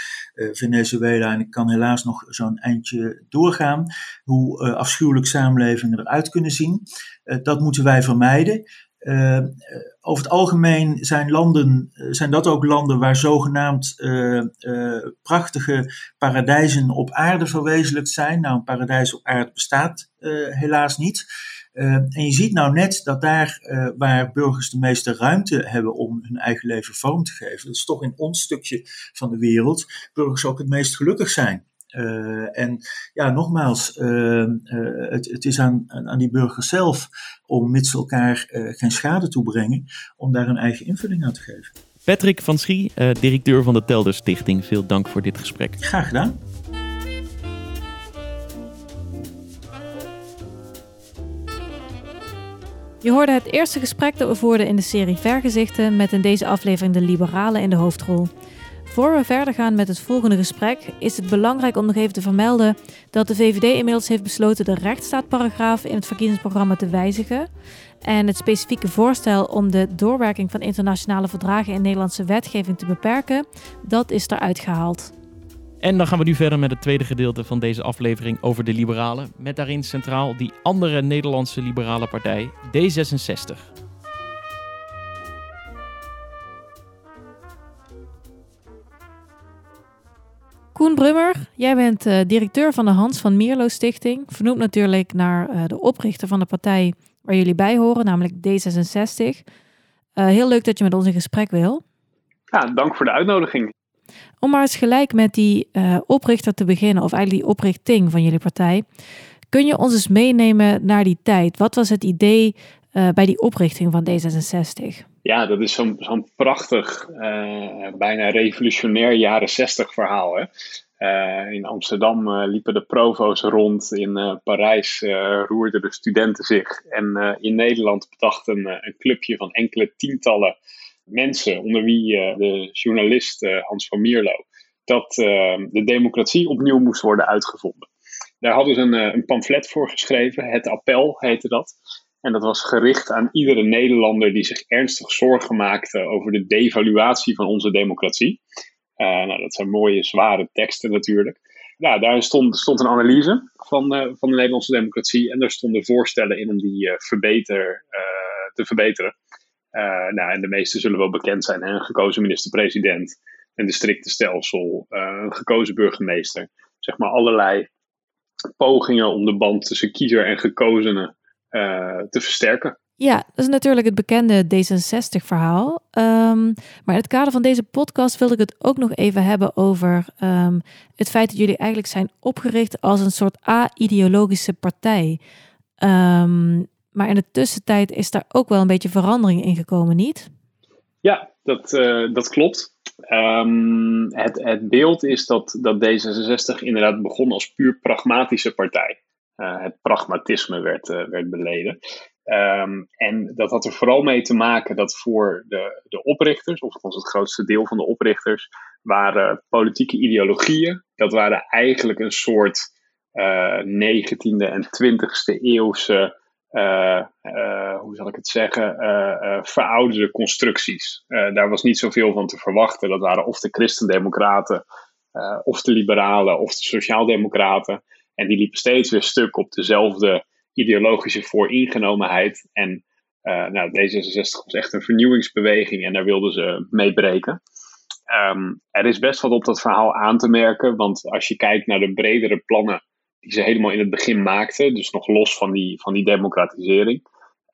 Venezuela en ik kan helaas nog zo'n eindje doorgaan. Hoe afschuwelijk samenlevingen eruit kunnen zien. dat moeten wij vermijden. Uh, over het algemeen zijn, landen, zijn dat ook landen waar zogenaamd uh, uh, prachtige paradijzen op aarde verwezenlijkt zijn. Nou, een paradijs op aarde bestaat helaas niet. en je ziet nou net dat daar waar burgers de meeste ruimte hebben om hun eigen leven vorm te geven, dat is toch in ons stukje van de wereld, burgers ook het meest gelukkig zijn. Uh, en ja, nogmaals, uh, uh, het, het, is aan, aan die burgers zelf om mits elkaar geen schade toebrengen, om daar een eigen invulling aan te geven. Patrick van Schie, directeur van de Telder Stichting, veel dank voor dit gesprek. Graag gedaan. Je hoorde het eerste gesprek dat we voerden in de serie Vergezichten met in deze aflevering de liberalen in de hoofdrol. Voor we verder gaan met het volgende gesprek, is het belangrijk om nog even te vermelden dat de VVD inmiddels heeft besloten de rechtsstaatparagraaf in het verkiezingsprogramma te wijzigen. En het specifieke voorstel om de doorwerking van internationale verdragen in Nederlandse wetgeving te beperken, dat is eruit gehaald. En dan gaan we nu verder met het tweede gedeelte van deze aflevering over de liberalen. Met daarin centraal die andere Nederlandse liberale partij, D66. Koen Brummer, jij bent uh, directeur van de Hans van Mierlo Stichting. Vernoemd natuurlijk naar uh, de oprichter van de partij waar jullie bij horen, namelijk D66. Uh, eh, heel leuk dat je met ons in gesprek wil. Ja, dank voor de uitnodiging. Om maar eens gelijk met die oprichter te beginnen, of eigenlijk die oprichting van jullie partij. Kun je ons eens meenemen naar die tijd? Wat was het idee bij die oprichting van D66? Ja, dat is zo'n prachtig, uh, bijna revolutionair jaren zestig verhaal. Hè? Uh, in Amsterdam uh, liepen de provo's rond, in Parijs roerden de studenten zich. En in Nederland bedacht een, een, clubje van enkele tientallen mensen, onder wie de journalist Hans van Mierlo, dat de democratie opnieuw moest worden uitgevonden. Daar hadden ze een, een pamflet voor geschreven, het appel heette dat. En dat was gericht aan iedere Nederlander die zich ernstig zorgen maakte over de devaluatie van onze democratie. Uh, nou, dat zijn mooie, zware teksten natuurlijk. Nou, daar stond, stond een analyse van, uh, van de Nederlandse democratie en daar stonden voorstellen in om die verbeter, te verbeteren. nou, en de meeste zullen wel bekend zijn: hè? een gekozen minister-president, een districtenstelsel, stelsel, een gekozen burgemeester. Zeg maar allerlei pogingen om de band tussen kiezer en gekozenen te versterken. Ja, dat is natuurlijk het bekende D66-verhaal. Um, ehm, maar in het kader van deze podcast wilde ik het ook nog even hebben over um, het feit dat jullie eigenlijk zijn opgericht als een soort a-ideologische partij. Um, maar in de tussentijd is daar ook wel een beetje verandering in gekomen, niet? Ja, dat, uh, dat klopt. het, het beeld is dat, dat D66 inderdaad begon als puur pragmatische partij. Eh, het pragmatisme werd, uh, werd beleden. Um, en dat had er vooral mee te maken dat voor de, de oprichters, of het grootste deel van de oprichters, waren politieke ideologieën. Dat waren eigenlijk een soort uh, eh, 19e en 20e eeuwse, hoe zal ik het zeggen, verouderde constructies. daar was niet zoveel van te verwachten. Dat waren of de christendemocraten, of de liberalen, of de sociaaldemocraten. En die liepen steeds weer stuk op dezelfde ideologische vooringenomenheid. En uh, nou, D66 was echt een vernieuwingsbeweging en daar wilden ze mee breken. Um, er is best wat op dat verhaal aan te merken, want als je kijkt naar de bredere plannen die ze helemaal in het begin maakten, dus nog los van die, van die democratisering,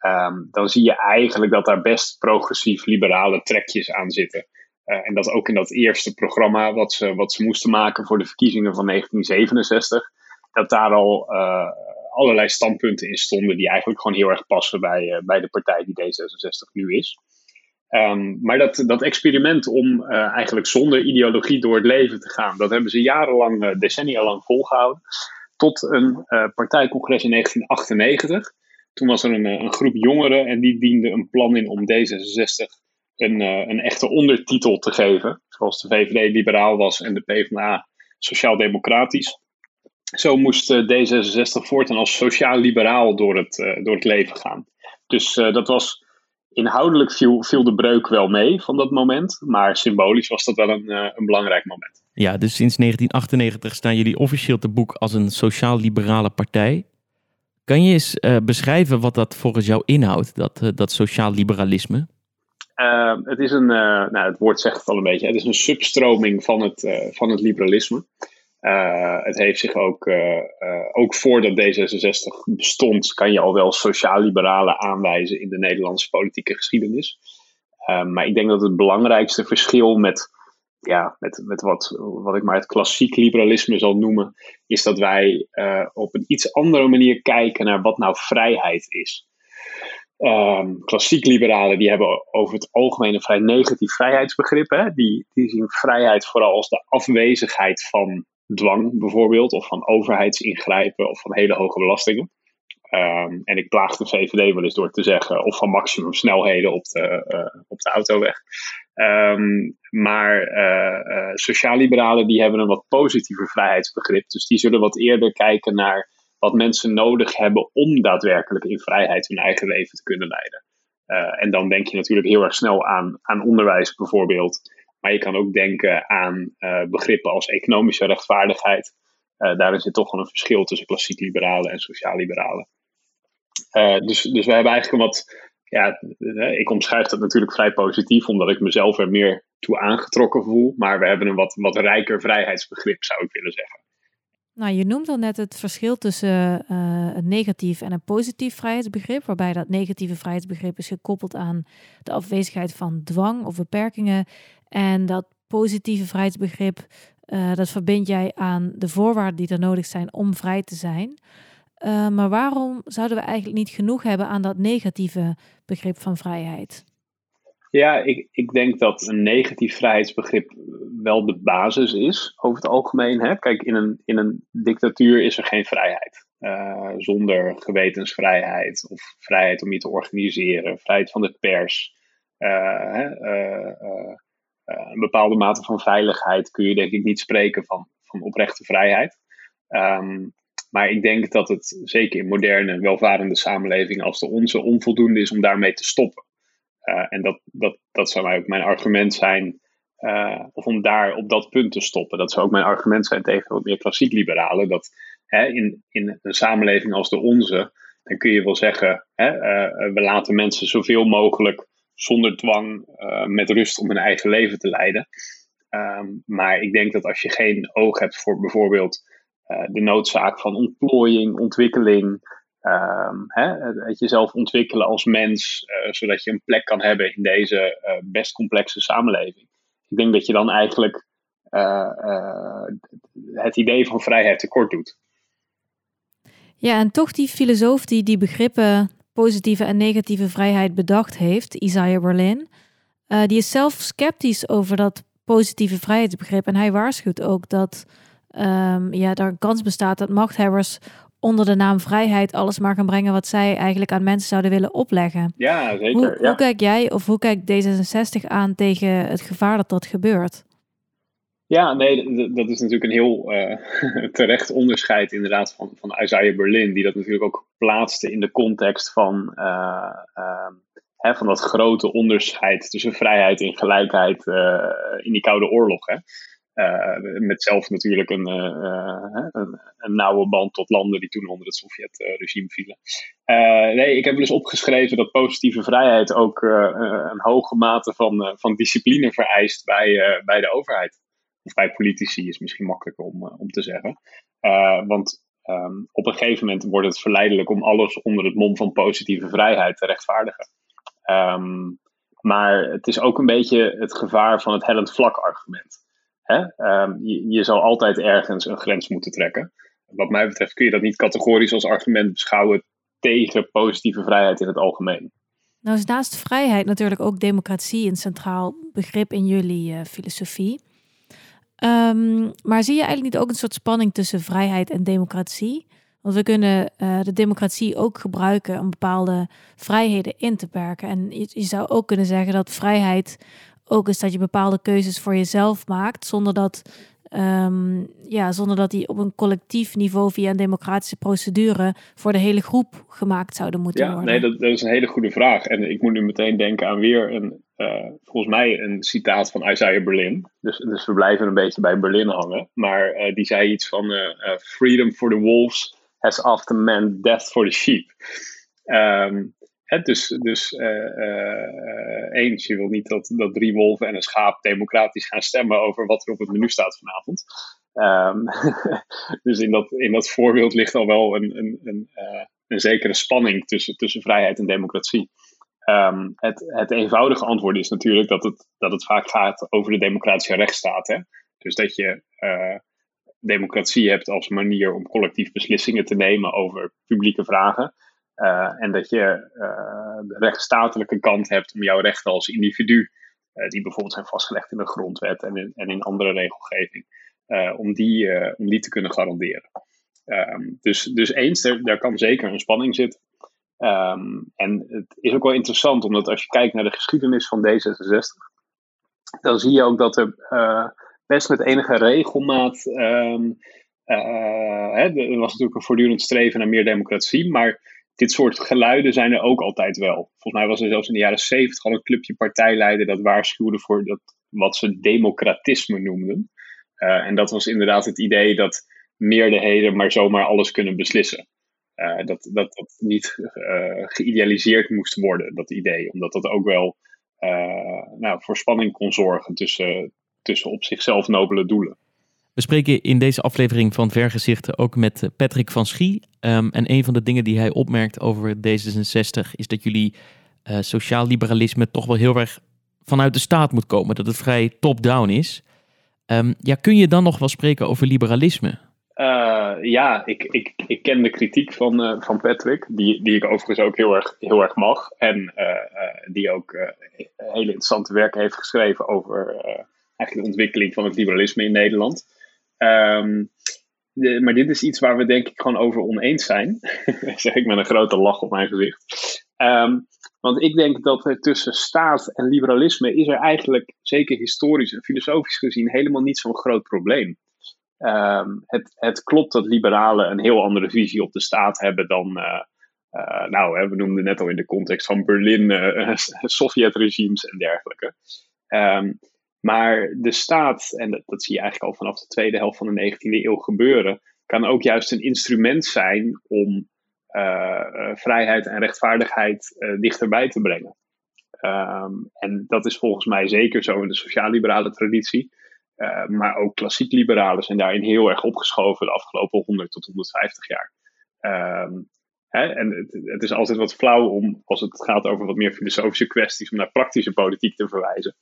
um, dan zie je eigenlijk dat daar best progressief-liberale trekjes aan zitten. Uh, en dat ook in dat eerste programma wat ze, wat ze moesten maken voor de verkiezingen van 1967, dat daar al uh, allerlei standpunten in stonden die eigenlijk gewoon heel erg passen bij, uh, bij de partij die D66 nu is. Um, maar dat, dat experiment om uh, eigenlijk zonder ideologie door het leven te gaan, dat hebben ze jarenlang, decennia lang volgehouden. Tot een partijcongres in 1998. Toen was er een, een, groep jongeren en die diende een plan in om D66 een, een echte ondertitel te geven. Zoals de VVD liberaal was en de PvdA sociaal-democratisch. Zo moest D66 voortaan als sociaal-liberaal door het, door het leven gaan. Dus dat was inhoudelijk viel, viel de breuk wel mee van dat moment, maar symbolisch was dat wel een, een belangrijk moment. Ja, dus sinds 1998 staan jullie officieel te boek als een sociaal-liberale partij. Kan je eens uh, beschrijven wat dat volgens jou inhoudt, dat, uh, dat sociaal liberalisme? Uh, het is een, nou, het woord zegt het al een beetje, het is een substroming van het, van het liberalisme. Het heeft zich ook, ook voordat D66 bestond, kan je al wel sociaal-liberalen aanwijzen in de Nederlandse politieke geschiedenis. maar ik denk dat het belangrijkste verschil met ja, met, met wat, wat ik maar het klassiek liberalisme zal noemen, is dat wij op een iets andere manier kijken naar wat nou vrijheid is. Klassiek liberalen die hebben over het algemeen een vrij negatief vrijheidsbegrip. Hè? Die, die zien vrijheid vooral als de afwezigheid van dwang bijvoorbeeld, of van overheidsingrijpen of van hele hoge belastingen. Um, en ik plaag de VVD wel eens door te zeggen, of van maximum snelheden op de, uh, op de autoweg. Um, maar uh, sociaal-liberalen die hebben een wat positiever vrijheidsbegrip. Dus die zullen wat eerder kijken naar wat mensen nodig hebben om daadwerkelijk in vrijheid hun eigen leven te kunnen leiden. En dan denk je natuurlijk heel erg snel aan, aan onderwijs bijvoorbeeld. Maar je kan ook denken aan begrippen als economische rechtvaardigheid. daarin zit toch wel een verschil tussen klassiek liberalen en sociaal-liberalen. dus, dus we hebben eigenlijk een wat ja, ik omschrijf dat natuurlijk vrij positief, omdat ik mezelf er meer toe aangetrokken voel. Maar we hebben een wat, wat rijker vrijheidsbegrip, zou ik willen zeggen. Nou, je noemt al net het verschil tussen uh, een negatief en een positief vrijheidsbegrip, waarbij dat negatieve vrijheidsbegrip is gekoppeld aan de afwezigheid van dwang of beperkingen. En dat positieve vrijheidsbegrip, uh, dat verbind jij aan de voorwaarden die er nodig zijn om vrij te zijn. Uh, maar waarom zouden we eigenlijk niet genoeg hebben aan dat negatieve begrip van vrijheid? Ja, ik, ik denk dat een negatief vrijheidsbegrip wel de basis is over het algemeen. Hè? Kijk, in een, in een dictatuur is er geen vrijheid. Uh, zonder gewetensvrijheid of vrijheid om je te organiseren, vrijheid van de pers. Een bepaalde mate van veiligheid kun je denk ik niet spreken van, van oprechte vrijheid. Um, maar ik denk dat het zeker in moderne, welvarende samenlevingen als de onze onvoldoende is om daarmee te stoppen. Uh, en dat, dat, dat zou ook mijn argument zijn, uh, of om daar op dat punt te stoppen. Dat zou ook mijn argument zijn tegen wat meer klassiek liberalen. Dat hè, in, in een samenleving als de onze, dan kun je wel zeggen, hè, we laten mensen zoveel mogelijk zonder dwang met rust om hun eigen leven te leiden. Um, maar ik denk dat als je geen oog hebt voor bijvoorbeeld eh, de noodzaak van ontplooiing, ontwikkeling, um, hè, het jezelf ontwikkelen als mens, uh, zodat je een plek kan hebben in deze best complexe samenleving. Ik denk dat je dan eigenlijk het idee van vrijheid tekort doet. Ja, en toch die filosoof die die begrippen positieve en negatieve vrijheid bedacht heeft, Isaiah Berlin, die is zelf sceptisch over dat positieve vrijheidsbegrip. En hij waarschuwt ook dat um, ja, er een kans bestaat dat machthebbers onder de naam vrijheid alles maar gaan brengen wat zij eigenlijk aan mensen zouden willen opleggen. Ja, zeker. Hoe, hoe kijk jij of hoe kijkt D66 aan tegen het gevaar dat dat gebeurt? Ja, nee, dat is natuurlijk een heel uh, terecht onderscheid inderdaad van, van Isaiah Berlin, die dat natuurlijk ook plaatste in de context van, uh, uh, hè, van dat grote onderscheid tussen vrijheid en gelijkheid in die Koude Oorlog. Hè. Uh, met zelf natuurlijk een, een, nauwe band tot landen die toen onder het Sovjet-regime vielen. nee, ik heb eens opgeschreven dat positieve vrijheid ook een hoge mate van, van discipline vereist bij, bij de overheid. Of bij politici is misschien makkelijker om, om te zeggen. want um, op een gegeven moment wordt het verleidelijk om alles onder het mom van positieve vrijheid te rechtvaardigen. Um, maar het is ook een beetje het gevaar van het hellend vlak argument. Hè? Um, je, je altijd ergens een grens moeten trekken. Wat mij betreft kun je dat niet categorisch als argument beschouwen tegen positieve vrijheid in het algemeen. Nou is naast vrijheid natuurlijk ook democratie een centraal begrip in jullie uh, filosofie. Um, maar zie je eigenlijk niet ook een soort spanning tussen vrijheid en democratie? Want we kunnen uh, de democratie ook gebruiken om bepaalde vrijheden in te perken. En je, je, zou ook kunnen zeggen dat vrijheid ook is dat je bepaalde keuzes voor jezelf maakt, zonder dat ehm, ja, zonder dat die op een collectief niveau via een democratische procedure voor de hele groep gemaakt zouden moeten ja, worden? Nee, dat, dat, is een hele goede vraag. En ik moet nu meteen denken aan weer een, uh, volgens mij een citaat van Isaiah Berlin. Dus, dus we blijven een beetje bij Berlin hangen. Maar uh, die zei iets van uh, freedom for the wolves has often meant death for the sheep. Hè, dus dus je wil niet dat, dat drie wolven en een schaap democratisch gaan stemmen over wat er op het menu staat vanavond. Um, dus in dat, in dat voorbeeld ligt al wel een, een, een, een zekere spanning tussen, tussen vrijheid en democratie. Um, het, het eenvoudige antwoord is natuurlijk dat het, dat het vaak gaat over de democratische rechtsstaat. Hè? Dus dat je democratie hebt als manier om collectief beslissingen te nemen over publieke vragen. Uh, en dat je uh, de rechtsstatelijke kant hebt om jouw rechten als individu, die bijvoorbeeld zijn vastgelegd in de grondwet en in, en in andere regelgeving, om, die, om die te kunnen garanderen. Um, dus, dus eens, daar kan zeker een spanning zitten. Um, en het is ook wel interessant, omdat als je kijkt naar de geschiedenis van D66, dan zie je ook dat er best met enige regelmaat. Um, hè, er was natuurlijk een voortdurend streven naar meer democratie, maar dit soort geluiden zijn er ook altijd wel. Volgens mij was er zelfs in de jaren zeventig al een clubje partijleider dat waarschuwde voor dat, wat ze democratisme noemden. Uh, en dat was inderdaad het idee dat meerderheden maar zomaar alles kunnen beslissen. Uh, dat, dat dat niet uh, geïdealiseerd moest worden, dat idee. Omdat dat ook wel nou, voor spanning kon zorgen tussen, tussen op zichzelf nobele doelen. We spreken in deze aflevering van Vergezichten ook met Patrick van Schie. Um, en een van de dingen die hij opmerkt over D66 is dat jullie sociaal liberalisme toch wel heel erg vanuit de staat moet komen. Dat het vrij top-down is. Um, ja, kun je dan nog wel spreken over liberalisme? Uh, ja, ik, ik, ik ken de kritiek van, uh, van Patrick, die, die ik overigens ook heel erg, heel erg mag. En die ook hele interessante werken heeft geschreven over eigenlijk de ontwikkeling van het liberalisme in Nederland. De, maar dit is iets waar we denk ik gewoon over oneens zijn. zeg ik met een grote lach op mijn gezicht. Um, want ik denk dat er tussen staat en liberalisme is er eigenlijk, zeker historisch en filosofisch gezien, helemaal niet zo'n groot probleem. Um, het, het, klopt dat liberalen een heel andere visie op de staat hebben dan, uh, uh, nou, hè, we noemden net al in de context van Berlin, uh, Sovjetregimes en dergelijke. Um, maar de staat, en dat, zie je eigenlijk al vanaf de tweede helft van de 19e eeuw gebeuren, kan ook juist een instrument zijn om vrijheid en rechtvaardigheid dichterbij te brengen. Um, en dat is volgens mij zeker zo in de sociaal-liberale traditie. Uh, maar ook klassiek liberalen zijn daarin heel erg opgeschoven de afgelopen 100 tot 150 jaar. Um, hè, en het, het, is altijd wat flauw om, als het gaat over wat meer filosofische kwesties, om naar praktische politiek te verwijzen.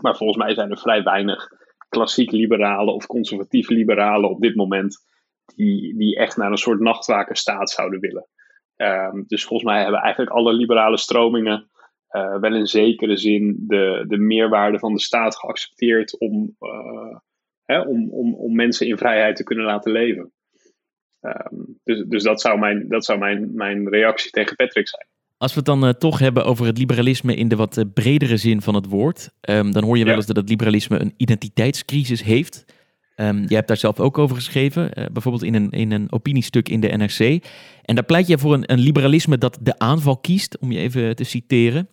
Maar volgens mij zijn er vrij weinig klassiek liberalen of conservatief liberalen op dit moment die, die echt naar een soort nachtwakerstaat zouden willen. Um, dus volgens mij hebben eigenlijk alle liberale stromingen uh, wel in zekere zin de, de meerwaarde van de staat geaccepteerd om, uh, hè, om, om, om mensen in vrijheid te kunnen laten leven. Um, dus dus dat zou, mijn, dat zou mijn, mijn reactie tegen Patrick zijn. Als we het dan uh, toch hebben over het liberalisme in de wat bredere zin van het woord, um, dan hoor je wel ja. eens dat het liberalisme een identiteitscrisis heeft. Um, jij hebt daar zelf ook over geschreven, uh, bijvoorbeeld in een, in een opiniestuk in de NRC. En daar pleit je voor een, een liberalisme dat de aanval kiest, om je even te citeren.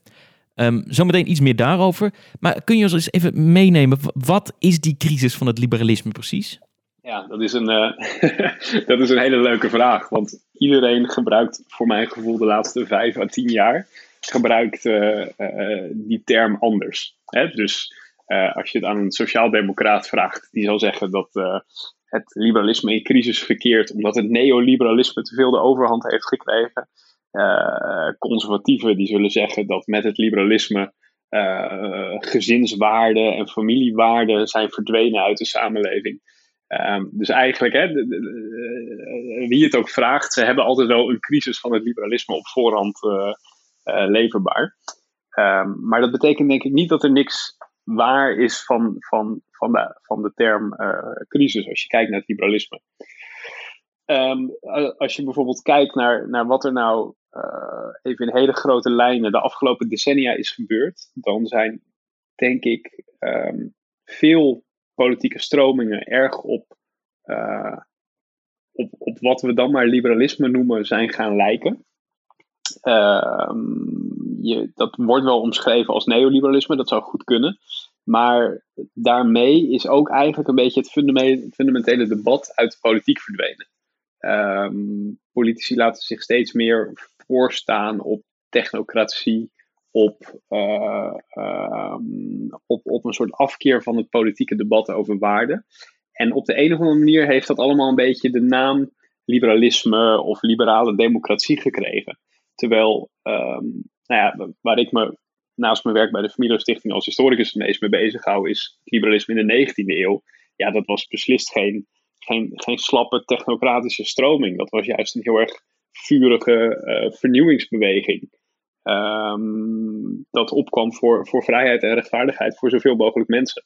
Um, zometeen iets meer daarover. Maar kun je ons eens even meenemen, wat is die crisis van het liberalisme precies? Ja, dat is, een, uh, dat is een hele leuke vraag. Want iedereen gebruikt voor mijn gevoel de laatste vijf à tien jaar gebruikt uh, uh, die term anders. Hè? Dus als je het aan een sociaaldemocraat vraagt, die zal zeggen dat het liberalisme in crisis verkeert omdat het neoliberalisme te veel de overhand heeft gekregen. Conservatieven die zullen zeggen dat met het liberalisme gezinswaarden en familiewaarden zijn verdwenen uit de samenleving. Um, dus eigenlijk, hè, de, wie het ook vraagt, ze hebben altijd wel een crisis van het liberalisme op voorhand leverbaar. Um, maar dat betekent denk ik niet dat er niks waar is van, van, van, de, van de term uh, crisis als je kijkt naar het liberalisme. Um, als je bijvoorbeeld kijkt naar, naar wat er nou even in hele grote lijnen de afgelopen decennia is gebeurd, dan zijn denk ik veel politieke stromingen erg op, op, op wat we dan maar liberalisme noemen zijn gaan lijken. Ehm, je, dat wordt wel omschreven als neoliberalisme, dat zou goed kunnen. Maar daarmee is ook eigenlijk een beetje het fundamentele debat uit de politiek verdwenen. Um, politici laten zich steeds meer voorstaan op technocratie, op, uh, op, op een soort afkeer van het politieke debat over waarden. En op de een of andere manier heeft dat allemaal een beetje de naam liberalisme of liberale democratie gekregen. Terwijl, um, nou ja, waar ik me naast mijn werk bij de Familiestichting als historicus het meest mee bezig hou, is liberalisme in de 19e eeuw. Ja, dat was beslist geen, geen, slappe technocratische stroming. Dat was juist een heel erg vurige uh, vernieuwingsbeweging. Um, dat opkwam voor, voor vrijheid en rechtvaardigheid voor zoveel mogelijk mensen.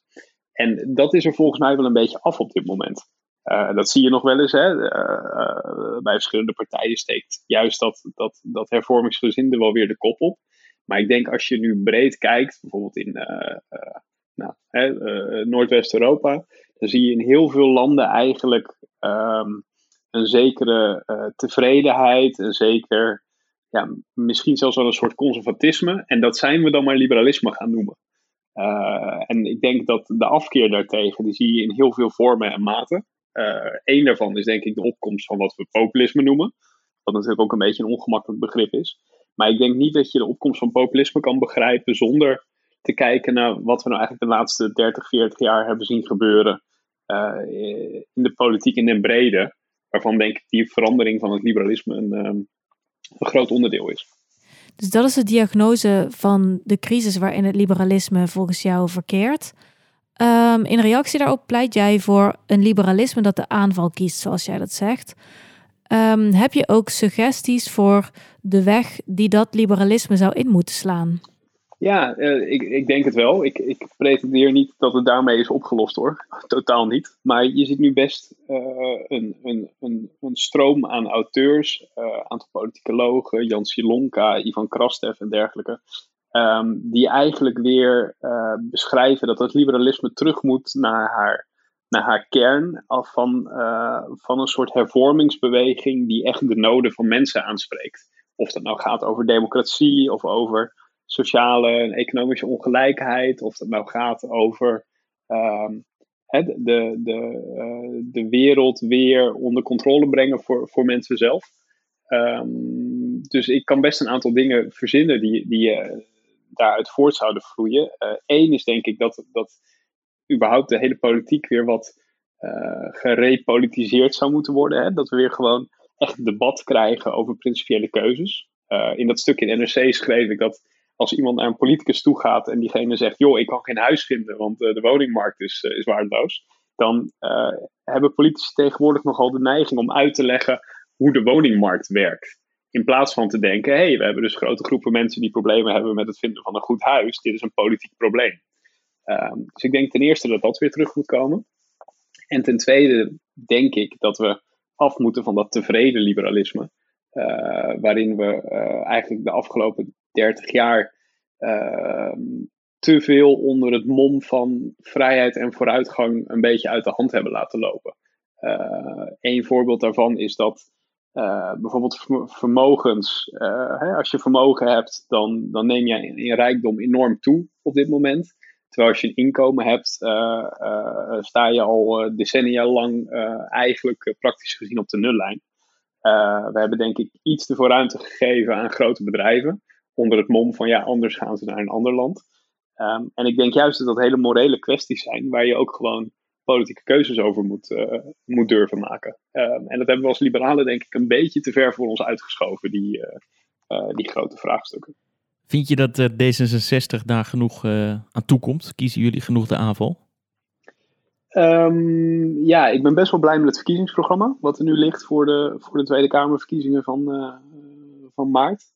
En dat is er volgens mij wel een beetje af op dit moment. Uh, dat zie je nog wel eens. Hè? Uh, bij verschillende partijen steekt juist dat, dat, dat hervormingsgezinde wel weer de kop op. Maar ik denk als je nu breed kijkt, bijvoorbeeld in nou, Noordwest-Europa, dan zie je in heel veel landen eigenlijk um, een zekere tevredenheid, een zeker, ja, misschien zelfs wel een soort conservatisme. En dat zijn we dan maar liberalisme gaan noemen. Uh, en ik denk dat de afkeer daartegen, die zie je in heel veel vormen en maten. Eén uh, daarvan is denk ik de opkomst van wat we populisme noemen. Wat natuurlijk ook een beetje een ongemakkelijk begrip is. Maar ik denk niet dat je de opkomst van populisme kan begrijpen zonder te kijken naar wat we nou eigenlijk de laatste 30, 40 jaar hebben zien gebeuren uh, in de politiek in den brede. Waarvan denk ik die verandering van het liberalisme een, um, een groot onderdeel is. Dus dat is de diagnose van de crisis waarin het liberalisme volgens jou verkeert. Um, in reactie daarop pleit jij voor een liberalisme dat de aanval kiest, zoals jij dat zegt. Um, heb je ook suggesties voor de weg die dat liberalisme zou in moeten slaan? Ja, uh, ik, ik denk het wel. Ik, ik pretendeer niet dat het daarmee is opgelost hoor. Totaal niet. Maar je ziet nu best uh, een, een, een, een, stroom aan auteurs, uh, aantal politicologen, Jan Silonka, Ivan Krastev en dergelijke. Um, die eigenlijk weer beschrijven dat het liberalisme terug moet naar haar, naar haar kern. Af van, van een soort hervormingsbeweging die echt de noden van mensen aanspreekt. Of dat nou gaat over democratie of over sociale en economische ongelijkheid, of het nou gaat over um, de, de, uh, de wereld weer onder controle brengen voor, voor mensen zelf. Um, dus ik kan best een aantal dingen verzinnen die, die uh, daaruit voort zouden vloeien. Eén uh, is denk ik dat, dat überhaupt de hele politiek weer wat gerepolitiseerd zou moeten worden. Hè? Dat we weer gewoon echt debat krijgen over principiële keuzes. in dat stuk in NRC schreef ik dat als iemand naar een politicus toe gaat en diegene zegt: Joh, ik kan geen huis vinden, want uh, de woningmarkt is, uh, is waardeloos. Dan uh, hebben politici tegenwoordig nogal de neiging om uit te leggen hoe de woningmarkt werkt. In plaats van te denken: hé, hey, we hebben dus grote groepen mensen die problemen hebben met het vinden van een goed huis. Dit is een politiek probleem. Um, dus ik denk ten eerste dat dat weer terug moet komen. En ten tweede denk ik dat we af moeten van dat tevreden liberalisme. waarin we eigenlijk de afgelopen 30 jaar uh, te veel onder het mom van vrijheid en vooruitgang een beetje uit de hand hebben laten lopen. Uh, een voorbeeld daarvan is dat uh, bijvoorbeeld vermogens, uh, hè, als je vermogen hebt, dan, dan neem je in, in, rijkdom enorm toe op dit moment. Terwijl als je een inkomen hebt, sta je al decennia lang eigenlijk praktisch gezien op de nullijn. we hebben denk ik iets te veel ruimte gegeven aan grote bedrijven onder het mom van ja, anders gaan ze naar een ander land. Um, en ik denk juist dat dat hele morele kwesties zijn waar je ook gewoon politieke keuzes over moet, uh, moet durven maken. Um, en dat hebben we als liberalen denk ik een beetje te ver voor ons uitgeschoven, die, uh, uh, die grote vraagstukken. Vind je dat D66 daar genoeg aan toekomt? Kiezen jullie genoeg de aanval? Um, ja, ik ben best wel blij met het verkiezingsprogramma. Wat er nu ligt voor de, voor de Tweede Kamerverkiezingen van, van maart.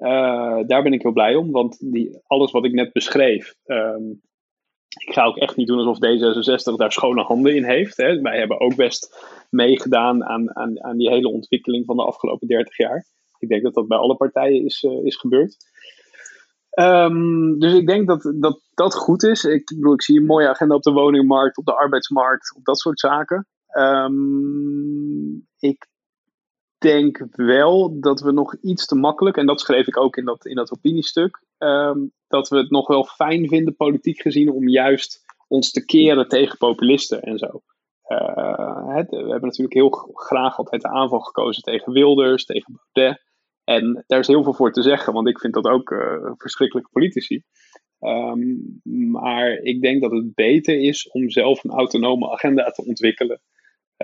Uh, daar ben ik heel blij om, want die, alles wat ik net beschreef, um, ik ga ook echt niet doen alsof D66 daar schone handen in heeft. Hè. Wij hebben ook best meegedaan aan, aan, aan die hele ontwikkeling van de afgelopen 30 jaar. Ik denk dat dat bij alle partijen is, uh, is gebeurd. Ehm, dus ik denk dat, dat dat goed is. Ik bedoel, ik zie een mooie agenda op de woningmarkt, op de arbeidsmarkt, op dat soort zaken. Ehm, ik denk wel dat we nog iets te makkelijk, en dat schreef ik ook in dat, in dat opiniestuk, ehm, dat we het nog wel fijn vinden, politiek gezien, om juist ons te keren tegen populisten en zo. Uh, we hebben natuurlijk heel graag altijd de aanval gekozen tegen Wilders, tegen Baudet. En daar is heel veel voor te zeggen, want ik vind dat ook uh, verschrikkelijke politici. Ehm, maar ik denk dat het beter is om zelf een autonome agenda te ontwikkelen.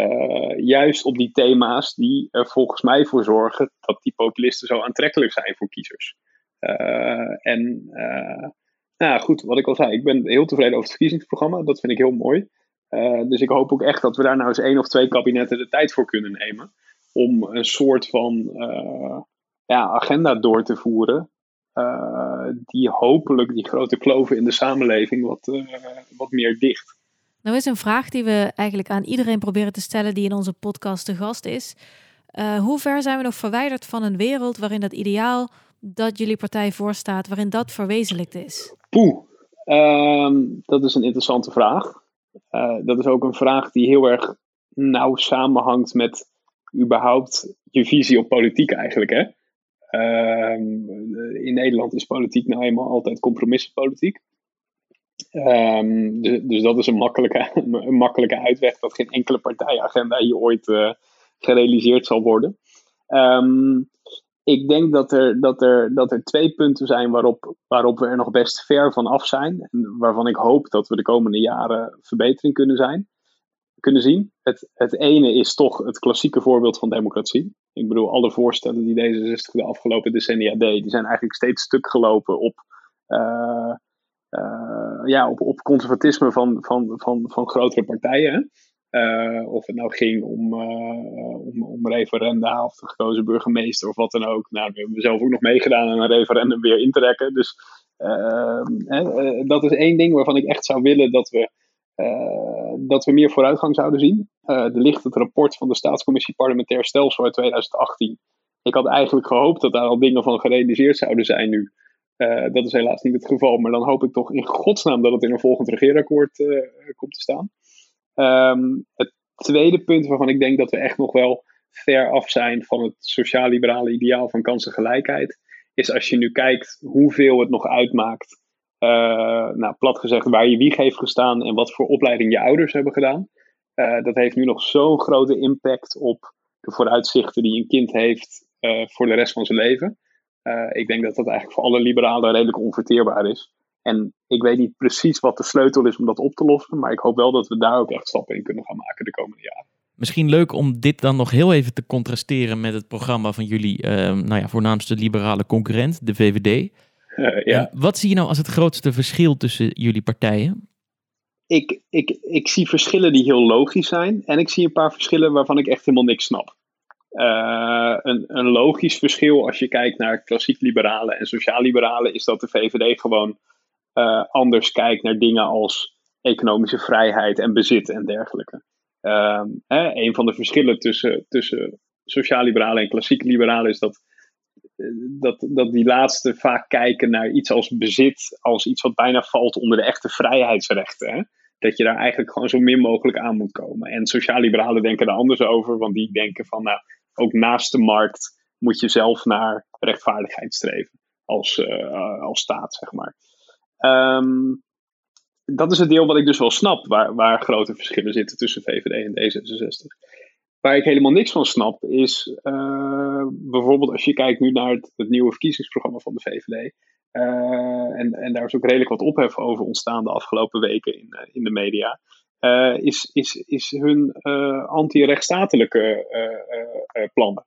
Uh, juist op die thema's die er volgens mij voor zorgen dat die populisten zo aantrekkelijk zijn voor kiezers. Uh, en nou goed, wat ik al zei, ik ben heel tevreden over het verkiezingsprogramma. Dat vind ik heel mooi. dus ik hoop ook echt dat we daar nou eens één of twee kabinetten de tijd voor kunnen nemen. Om een soort van ja, agenda door te voeren. Die hopelijk die grote kloven in de samenleving wat, wat meer dicht. Nou is een vraag die we eigenlijk aan iedereen proberen te stellen die in onze podcast te gast is. Uh, hoe ver zijn we nog verwijderd van een wereld waarin dat ideaal dat jullie partij voorstaat, waarin dat verwezenlijkt is? Poeh, um, dat is een interessante vraag. dat is ook een vraag die heel erg nauw samenhangt met überhaupt je visie op politiek eigenlijk. Hè? Ehm, in Nederland is politiek nou eenmaal altijd compromissenpolitiek. Um, dus, dat is een makkelijke, een makkelijke uitweg dat geen enkele partijagenda hier ooit uh, gerealiseerd zal worden. Um, ik denk dat er, dat, er, dat er twee punten zijn waarop, waarop we er nog best ver van af zijn. Waarvan ik hoop dat we de komende jaren verbetering kunnen zijn kunnen zien. Het, het ene is toch het klassieke voorbeeld van democratie. Ik bedoel, alle voorstellen die D66 de afgelopen decennia deed, die zijn eigenlijk steeds stuk gelopen op, uh, ja, op, op conservatisme van, van, van, van grotere partijen. Uh, of het nou ging om, om, om referenda of de gekozen burgemeester of wat dan ook. Nou, we hebben zelf ook nog meegedaan aan een referendum weer in te trekken. Dus dat is één ding waarvan ik echt zou willen dat we uh, dat we meer vooruitgang zouden zien. Uh, er ligt het rapport van de Staatscommissie Parlementair Stelsel uit 2018. Ik had eigenlijk gehoopt dat daar al dingen van gerealiseerd zouden zijn nu. Uh, dat is helaas niet het geval, maar dan hoop ik toch in godsnaam dat het in een volgend regeerakkoord komt te staan. Um, het tweede punt waarvan ik denk dat we echt nog wel ver af zijn van het sociaal-liberale ideaal van kansengelijkheid, is als je nu kijkt hoeveel het nog uitmaakt uh, nou, plat gezegd, waar je wieg heeft gestaan en wat voor opleiding je ouders hebben gedaan. Dat heeft nu nog zo'n grote impact op de vooruitzichten die een kind heeft voor de rest van zijn leven. Ik denk dat dat eigenlijk voor alle liberalen redelijk onverteerbaar is. En ik weet niet precies wat de sleutel is om dat op te lossen, maar ik hoop wel dat we daar ook echt stappen in kunnen gaan maken de komende jaren. Misschien leuk om dit dan nog heel even te contrasteren met het programma van jullie nou ja, voornaamste liberale concurrent, de VVD. Uh, ja. wat zie je nou als het grootste verschil tussen jullie partijen? Ik, ik, ik zie verschillen die heel logisch zijn. En ik zie een paar verschillen waarvan ik echt helemaal niks snap. Uh, een, een logisch verschil als je kijkt naar klassiek liberalen en sociaal-liberalen is dat de VVD gewoon uh, anders kijkt naar dingen als economische vrijheid en bezit en dergelijke. Uh, hè, een van de verschillen tussen, tussen sociaal-liberalen en klassiek liberalen is dat dat, dat die laatste vaak kijken naar iets als bezit, als iets wat bijna valt onder de echte vrijheidsrechten. Hè? Dat je daar eigenlijk gewoon zo min mogelijk aan moet komen. En sociaal-liberalen denken er anders over, want die denken van, nou, ook naast de markt moet je zelf naar rechtvaardigheid streven als, uh, als staat, zeg maar. Um, dat is het deel wat ik dus wel snap, waar, waar grote verschillen zitten tussen VVD en D66. Waar ik helemaal niks van snap, is uh, bijvoorbeeld als je kijkt nu naar het, nieuwe verkiezingsprogramma van de VVD. Eh, en, en daar is ook redelijk wat ophef over ontstaan de afgelopen weken in, in de media. Is, is, is hun anti-rechtsstatelijke plannen.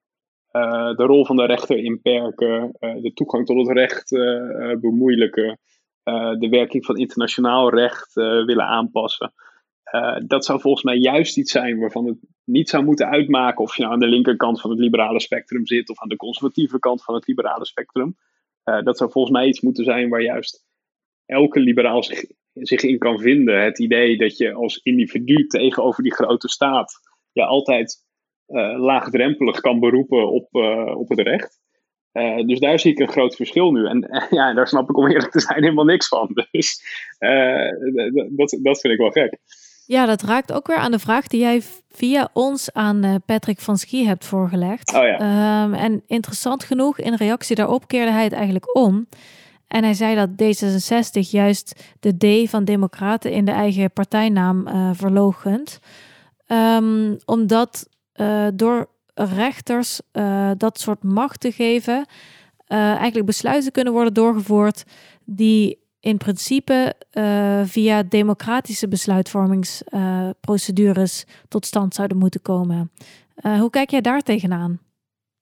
de rol van de rechter inperken, de toegang tot het recht bemoeilijken, de werking van internationaal recht willen aanpassen. Dat zou volgens mij juist iets zijn waarvan het niet zou moeten uitmaken of je nou aan de linkerkant van het liberale spectrum zit of aan de conservatieve kant van het liberale spectrum. Dat zou volgens mij iets moeten zijn waar juist elke liberaal zich, zich in kan vinden. Het idee dat je als individu tegenover die grote staat je altijd uh, laagdrempelig kan beroepen op, op het recht. Uh, dus daar zie ik een groot verschil nu. En ja, daar snap ik om eerlijk te zijn helemaal niks van. Dus dat, dat vind ik wel gek. Ja, dat raakt ook weer aan de vraag die jij via ons aan Patrick van Schie hebt voorgelegd. Oh ja. Um, en interessant genoeg, in reactie daarop keerde hij het eigenlijk om. En hij zei dat D66 juist de D van Democraten in de eigen partijnaam uh, verlogent. Um, omdat uh, door rechters uh, dat soort macht te geven, eigenlijk besluiten kunnen worden doorgevoerd die in principe via democratische besluitvormingsprocedures tot stand zouden moeten komen. hoe kijk jij daar tegenaan?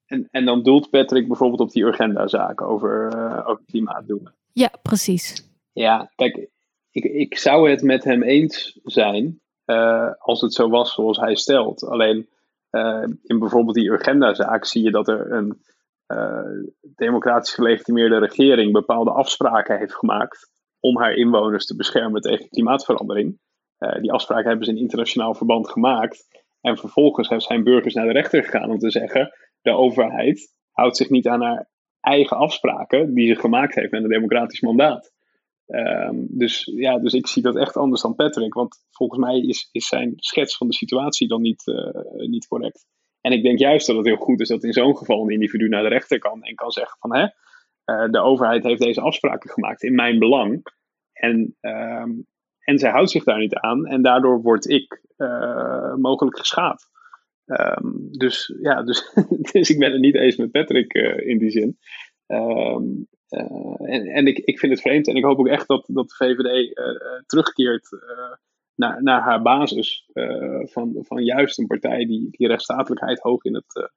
En, en dan doelt Patrick bijvoorbeeld op die urgenda-zaken over, uh, over klimaatdoelen. Ja, precies. Ja, kijk, ik, ik zou het met hem eens zijn uh, als het zo was zoals hij stelt. Alleen uh, in bijvoorbeeld die urgenda-zaak zie je dat er een democratisch gelegitimeerde regering bepaalde afspraken heeft gemaakt om haar inwoners te beschermen tegen klimaatverandering. die afspraken hebben ze in internationaal verband gemaakt. En vervolgens zijn burgers naar de rechter gegaan om te zeggen: de overheid houdt zich niet aan haar eigen afspraken die ze gemaakt heeft met een democratisch mandaat. Um, dus ja, dus ik zie dat echt anders dan Patrick. Want volgens mij is, is zijn schets van de situatie dan niet, uh, niet correct. En ik denk juist dat het heel goed is dat in zo'n geval een individu naar de rechter kan en kan zeggen van hè, uh, de overheid heeft deze afspraken gemaakt in mijn belang. En, um, en zij houdt zich daar niet aan en daardoor word ik uh, mogelijk geschaad. Um, dus ja, dus, dus ik ben het niet eens met Patrick uh, in die zin. Um, uh, en en ik, ik vind het vreemd en ik hoop ook echt dat, dat de VVD uh, terugkeert naar, naar haar basis van, van juist een partij die, die rechtsstatelijkheid hoog in het,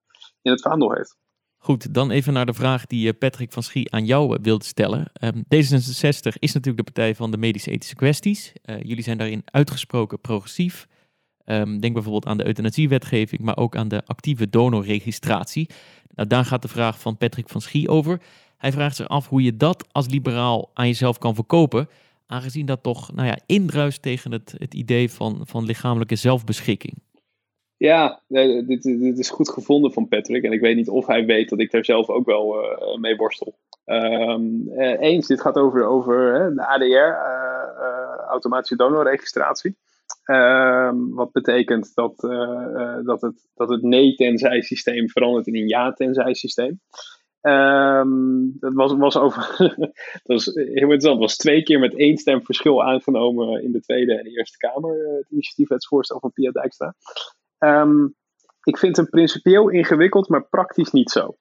in het vaandel heeft. Goed, dan even naar de vraag die Patrick van Schie aan jou wilde stellen. Um, D66 is natuurlijk de partij van de medische-ethische kwesties. jullie zijn daarin uitgesproken progressief. Um, denk bijvoorbeeld aan de euthanasiewetgeving, maar ook aan de actieve donorregistratie. Nou, daar gaat de vraag van Patrick van Schie over. Hij vraagt zich af hoe je dat als liberaal aan jezelf kan verkopen, aangezien dat toch nou ja, indruist tegen het, het idee van, van lichamelijke zelfbeschikking. Ja, dit, dit, is goed gevonden van Patrick. En ik weet niet of hij weet dat ik daar zelf ook wel uh, mee worstel. Um, eens, dit gaat over, over de ADR, uh, automatische donorregistratie. Um, wat betekent dat, uh, uh, dat het, dat het nee-tenzij systeem verandert in een ja-tenzij systeem. Um, dat was, was over. dat was heel interessant. Het was twee keer met één stem verschil aangenomen in de Tweede en de Eerste Kamer. Het initiatiefwetsvoorstel van Pia Dijkstra. Um, ik vind het principieel ingewikkeld, maar praktisch niet zo.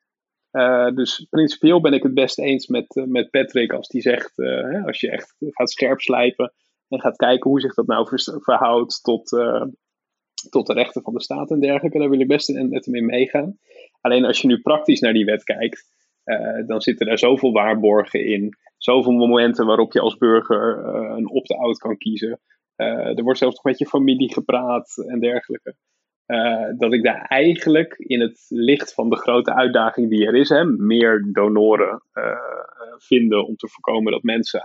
dus principieel ben ik het best eens met, met Patrick als die zegt: hè, als je echt gaat scherp slijpen en gaat kijken hoe zich dat nou verhoudt tot, uh, tot de rechten van de staat en dergelijke. Daar wil ik best met hem in meegaan. Alleen als je nu praktisch naar die wet kijkt, uh, dan zitten er zoveel waarborgen in. Zoveel momenten waarop je als burger uh, een opt-out kan kiezen. er wordt zelfs nog met je familie gepraat en dergelijke. dat ik daar eigenlijk in het licht van de grote uitdaging die er is, hè, meer donoren vinden om te voorkomen dat mensen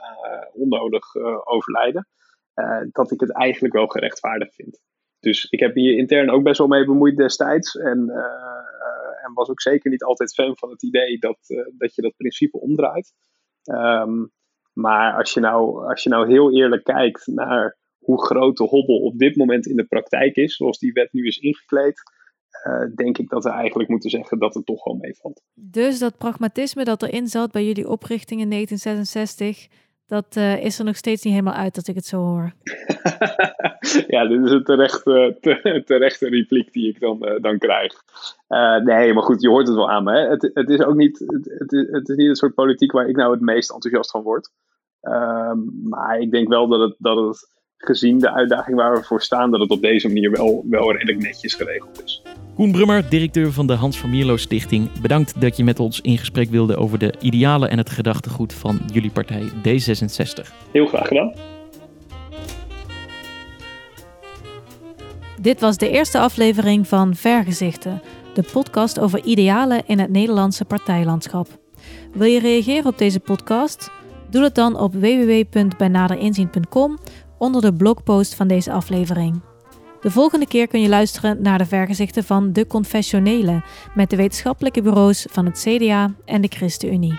onnodig overlijden, dat ik het eigenlijk wel gerechtvaardigd vind. Dus ik heb hier intern ook best wel mee bemoeid destijds. En, en was ook zeker niet altijd fan van het idee dat, dat je dat principe omdraait. Um, maar als je, nou, als je nou heel eerlijk kijkt naar hoe groot de hobbel op dit moment in de praktijk is, zoals die wet nu is ingekleed, uh, denk ik dat we eigenlijk moeten zeggen dat het toch wel meevalt. Dus dat pragmatisme dat erin zat bij jullie oprichting in 1966, dat uh, is er nog steeds niet helemaal uit dat ik het zo hoor. ja, dit is een terechte, te, terechte repliek die ik dan, uh, dan krijg. Uh, nee, maar goed, je hoort het wel aan me. Hè? Het, het, is ook niet, het, het, het is niet een soort politiek waar ik nou het meest enthousiast van word. Ehm, maar ik denk wel dat het, dat het gezien de uitdaging waar we voor staan, dat het op deze manier wel, wel redelijk netjes geregeld is. Koen Brummer, directeur van de Hans van Mierlo Stichting. Bedankt dat je met ons in gesprek wilde over de idealen en het gedachtegoed van jullie partij D66. Heel graag gedaan. Dit was de eerste aflevering van Vergezichten, de podcast over idealen in het Nederlandse partijlandschap. Wil je reageren op deze podcast? Doe het dan op www.bijnaderinzien.com onder de blogpost van deze aflevering. De volgende keer kun je luisteren naar de vergezichten van De Confessionele met de wetenschappelijke bureaus van het CDA en de ChristenUnie.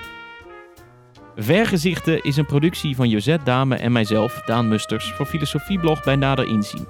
Vergezichten is een productie van Josette Dame en mijzelf, Daan Musters, voor Filosofieblog bij Nader Inzien.